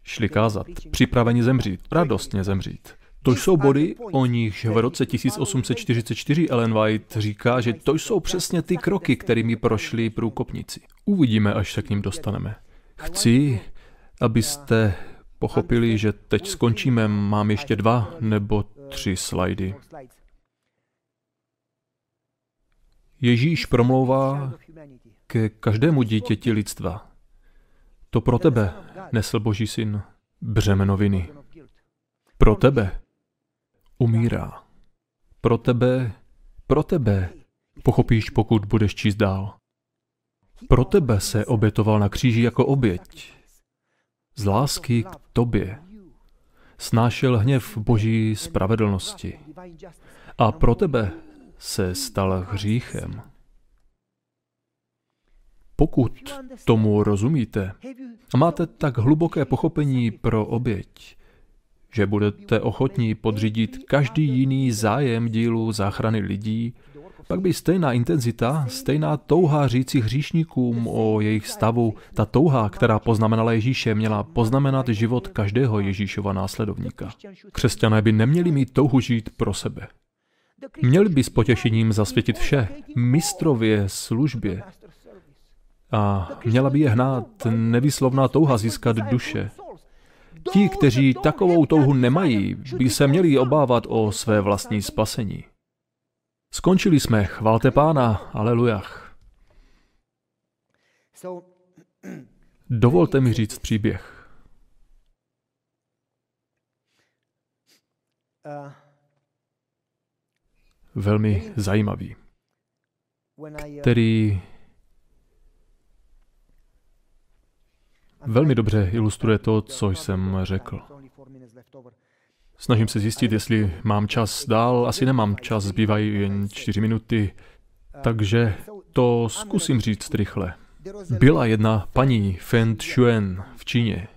šli kázat, připraveni zemřít, radostně zemřít. To jsou body, o nichž v roce 1844 Ellen White říká, že to jsou přesně ty kroky, kterými prošli průkopníci. Uvidíme, až se k ním dostaneme. Chci, abyste pochopili, že teď skončíme, mám ještě dva nebo tři slajdy. Ježíš promlouvá ke každému dítěti lidstva. To pro tebe nesl Boží syn břemeno viny. Pro tebe umírá. Pro tebe, pro tebe, pochopíš, pokud budeš číst dál. Pro tebe se obětoval na kříži jako oběť. Z lásky k tobě. Snášel hněv Boží spravedlnosti. A pro tebe se stal hříchem. Pokud tomu rozumíte a máte tak hluboké pochopení pro oběť, že budete ochotní podřídit každý jiný zájem dílu záchrany lidí, pak by stejná intenzita, stejná touha říci hříšníkům o jejich stavu, ta touha, která poznamenala Ježíše, měla poznamenat život každého Ježíšova následovníka. Křesťané by neměli mít touhu žít pro sebe. Měli by s potěšením zasvětit vše mistrově službě a měla by je hnát nevyslovná touha získat duše. Ti, kteří takovou touhu nemají, by se měli obávat o své vlastní spasení. Skončili jsme, chvalte pána, alelujach. Dovolte mi říct příběh. Uh velmi zajímavý, který velmi dobře ilustruje to, co jsem řekl. Snažím se zjistit, jestli mám čas dál. Asi nemám čas, zbývají jen čtyři minuty, takže to zkusím říct rychle. Byla jedna paní Feng Shuen v Číně.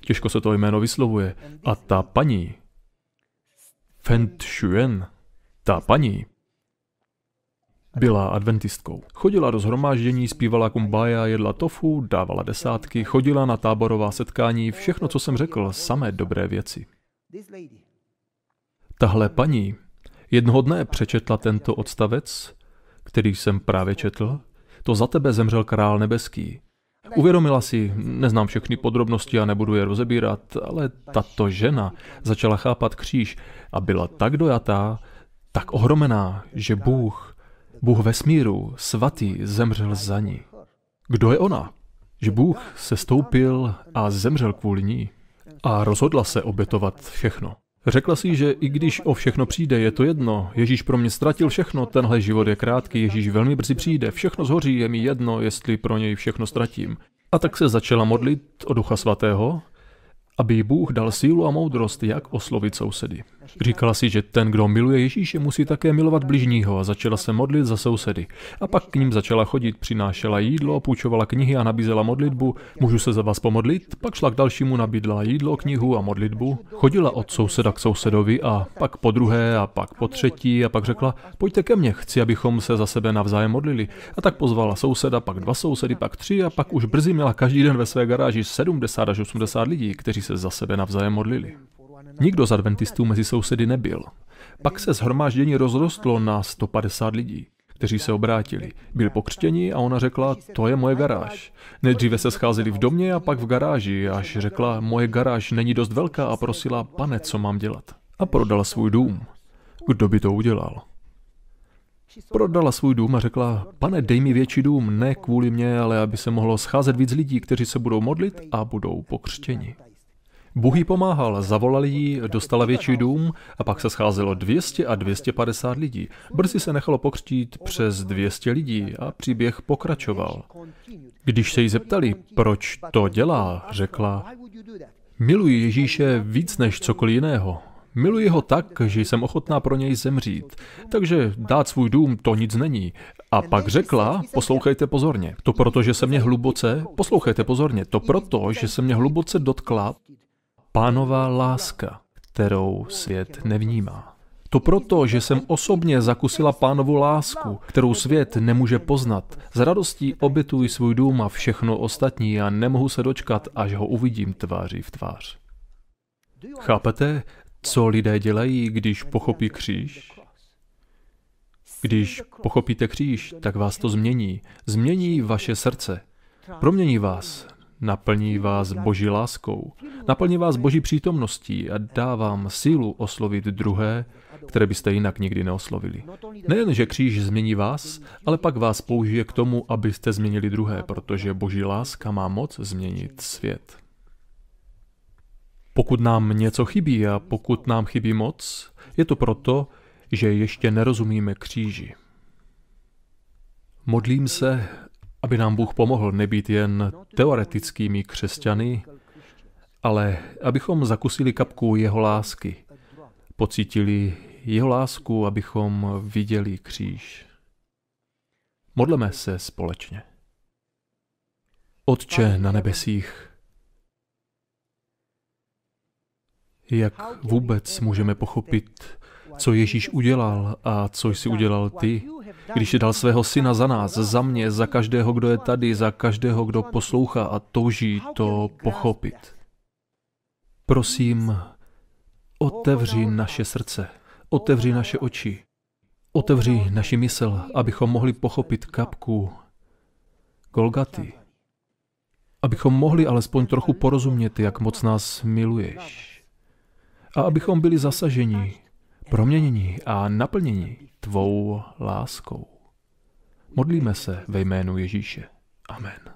Těžko se to jméno vyslovuje. A ta paní Feng Shuen ta paní byla adventistkou. Chodila do zhromáždění, zpívala kumbája, jedla tofu, dávala desátky, chodila na táborová setkání, všechno, co jsem řekl, samé dobré věci. Tahle paní jednoho dne přečetla tento odstavec, který jsem právě četl, to za tebe zemřel král nebeský. Uvědomila si, neznám všechny podrobnosti a nebudu je rozebírat, ale tato žena začala chápat kříž a byla tak dojatá, tak ohromená, že Bůh, Bůh vesmíru, svatý, zemřel za ní. Kdo je ona? Že Bůh se stoupil a zemřel kvůli ní a rozhodla se obětovat všechno. Řekla si, že i když o všechno přijde, je to jedno. Ježíš pro mě ztratil všechno, tenhle život je krátký, Ježíš velmi brzy přijde, všechno zhoří, je mi jedno, jestli pro něj všechno ztratím. A tak se začala modlit o Ducha Svatého aby Bůh dal sílu a moudrost, jak oslovit sousedy. Říkala si, že ten, kdo miluje Ježíše, musí také milovat bližního a začala se modlit za sousedy. A pak k ním začala chodit, přinášela jídlo, půjčovala knihy a nabízela modlitbu. Můžu se za vás pomodlit? Pak šla k dalšímu, nabídla jídlo, knihu a modlitbu. Chodila od souseda k sousedovi a pak po druhé a pak po třetí a pak řekla, pojďte ke mně, chci, abychom se za sebe navzájem modlili. A tak pozvala souseda, pak dva sousedy, pak tři a pak už brzy měla každý den ve své garáži 70 až 80 lidí, kteří se za sebe navzájem modlili. Nikdo z adventistů mezi sousedy nebyl. Pak se zhromáždění rozrostlo na 150 lidí, kteří se obrátili. Byli pokřtěni a ona řekla, to je moje garáž. Nejdříve se scházeli v domě a pak v garáži, až řekla, moje garáž není dost velká a prosila, pane, co mám dělat. A prodala svůj dům. Kdo by to udělal? Prodala svůj dům a řekla, pane, dej mi větší dům, ne kvůli mě, ale aby se mohlo scházet víc lidí, kteří se budou modlit a budou pokřtěni. Bůh jí pomáhal, zavolali jí, dostala větší dům a pak se scházelo 200 a 250 lidí. Brzy se nechalo pokřtít přes 200 lidí a příběh pokračoval. Když se jí zeptali, proč to dělá, řekla, miluji Ježíše víc než cokoliv jiného. Miluji ho tak, že jsem ochotná pro něj zemřít. Takže dát svůj dům to nic není. A pak řekla, poslouchejte pozorně, to proto, že se mě hluboce, poslouchejte pozorně, to proto, že se mě hluboce dotkla pánová láska, kterou svět nevnímá. To proto, že jsem osobně zakusila pánovu lásku, kterou svět nemůže poznat. Z radostí obětuji svůj dům a všechno ostatní a nemohu se dočkat, až ho uvidím tváří v tvář. Chápete, co lidé dělají, když pochopí kříž? Když pochopíte kříž, tak vás to změní. Změní vaše srdce. Promění vás. Naplní vás boží láskou, naplní vás boží přítomností a dá vám sílu oslovit druhé, které byste jinak nikdy neoslovili. Nejen, že kříž změní vás, ale pak vás použije k tomu, abyste změnili druhé, protože boží láska má moc změnit svět. Pokud nám něco chybí a pokud nám chybí moc, je to proto, že ještě nerozumíme kříži. Modlím se, aby nám Bůh pomohl nebýt jen teoretickými křesťany, ale abychom zakusili kapku jeho lásky, pocítili jeho lásku, abychom viděli kříž. Modleme se společně. Otče na nebesích, jak vůbec můžeme pochopit, co Ježíš udělal a co jsi udělal ty, když dal svého syna za nás, za mě, za každého, kdo je tady, za každého, kdo poslouchá a touží to pochopit. Prosím, otevři naše srdce, otevři naše oči, otevři naši mysl, abychom mohli pochopit kapku Golgaty. Abychom mohli alespoň trochu porozumět, jak moc nás miluješ. A abychom byli zasaženi proměnění a naplnění tvou láskou. Modlíme se ve jménu Ježíše. Amen.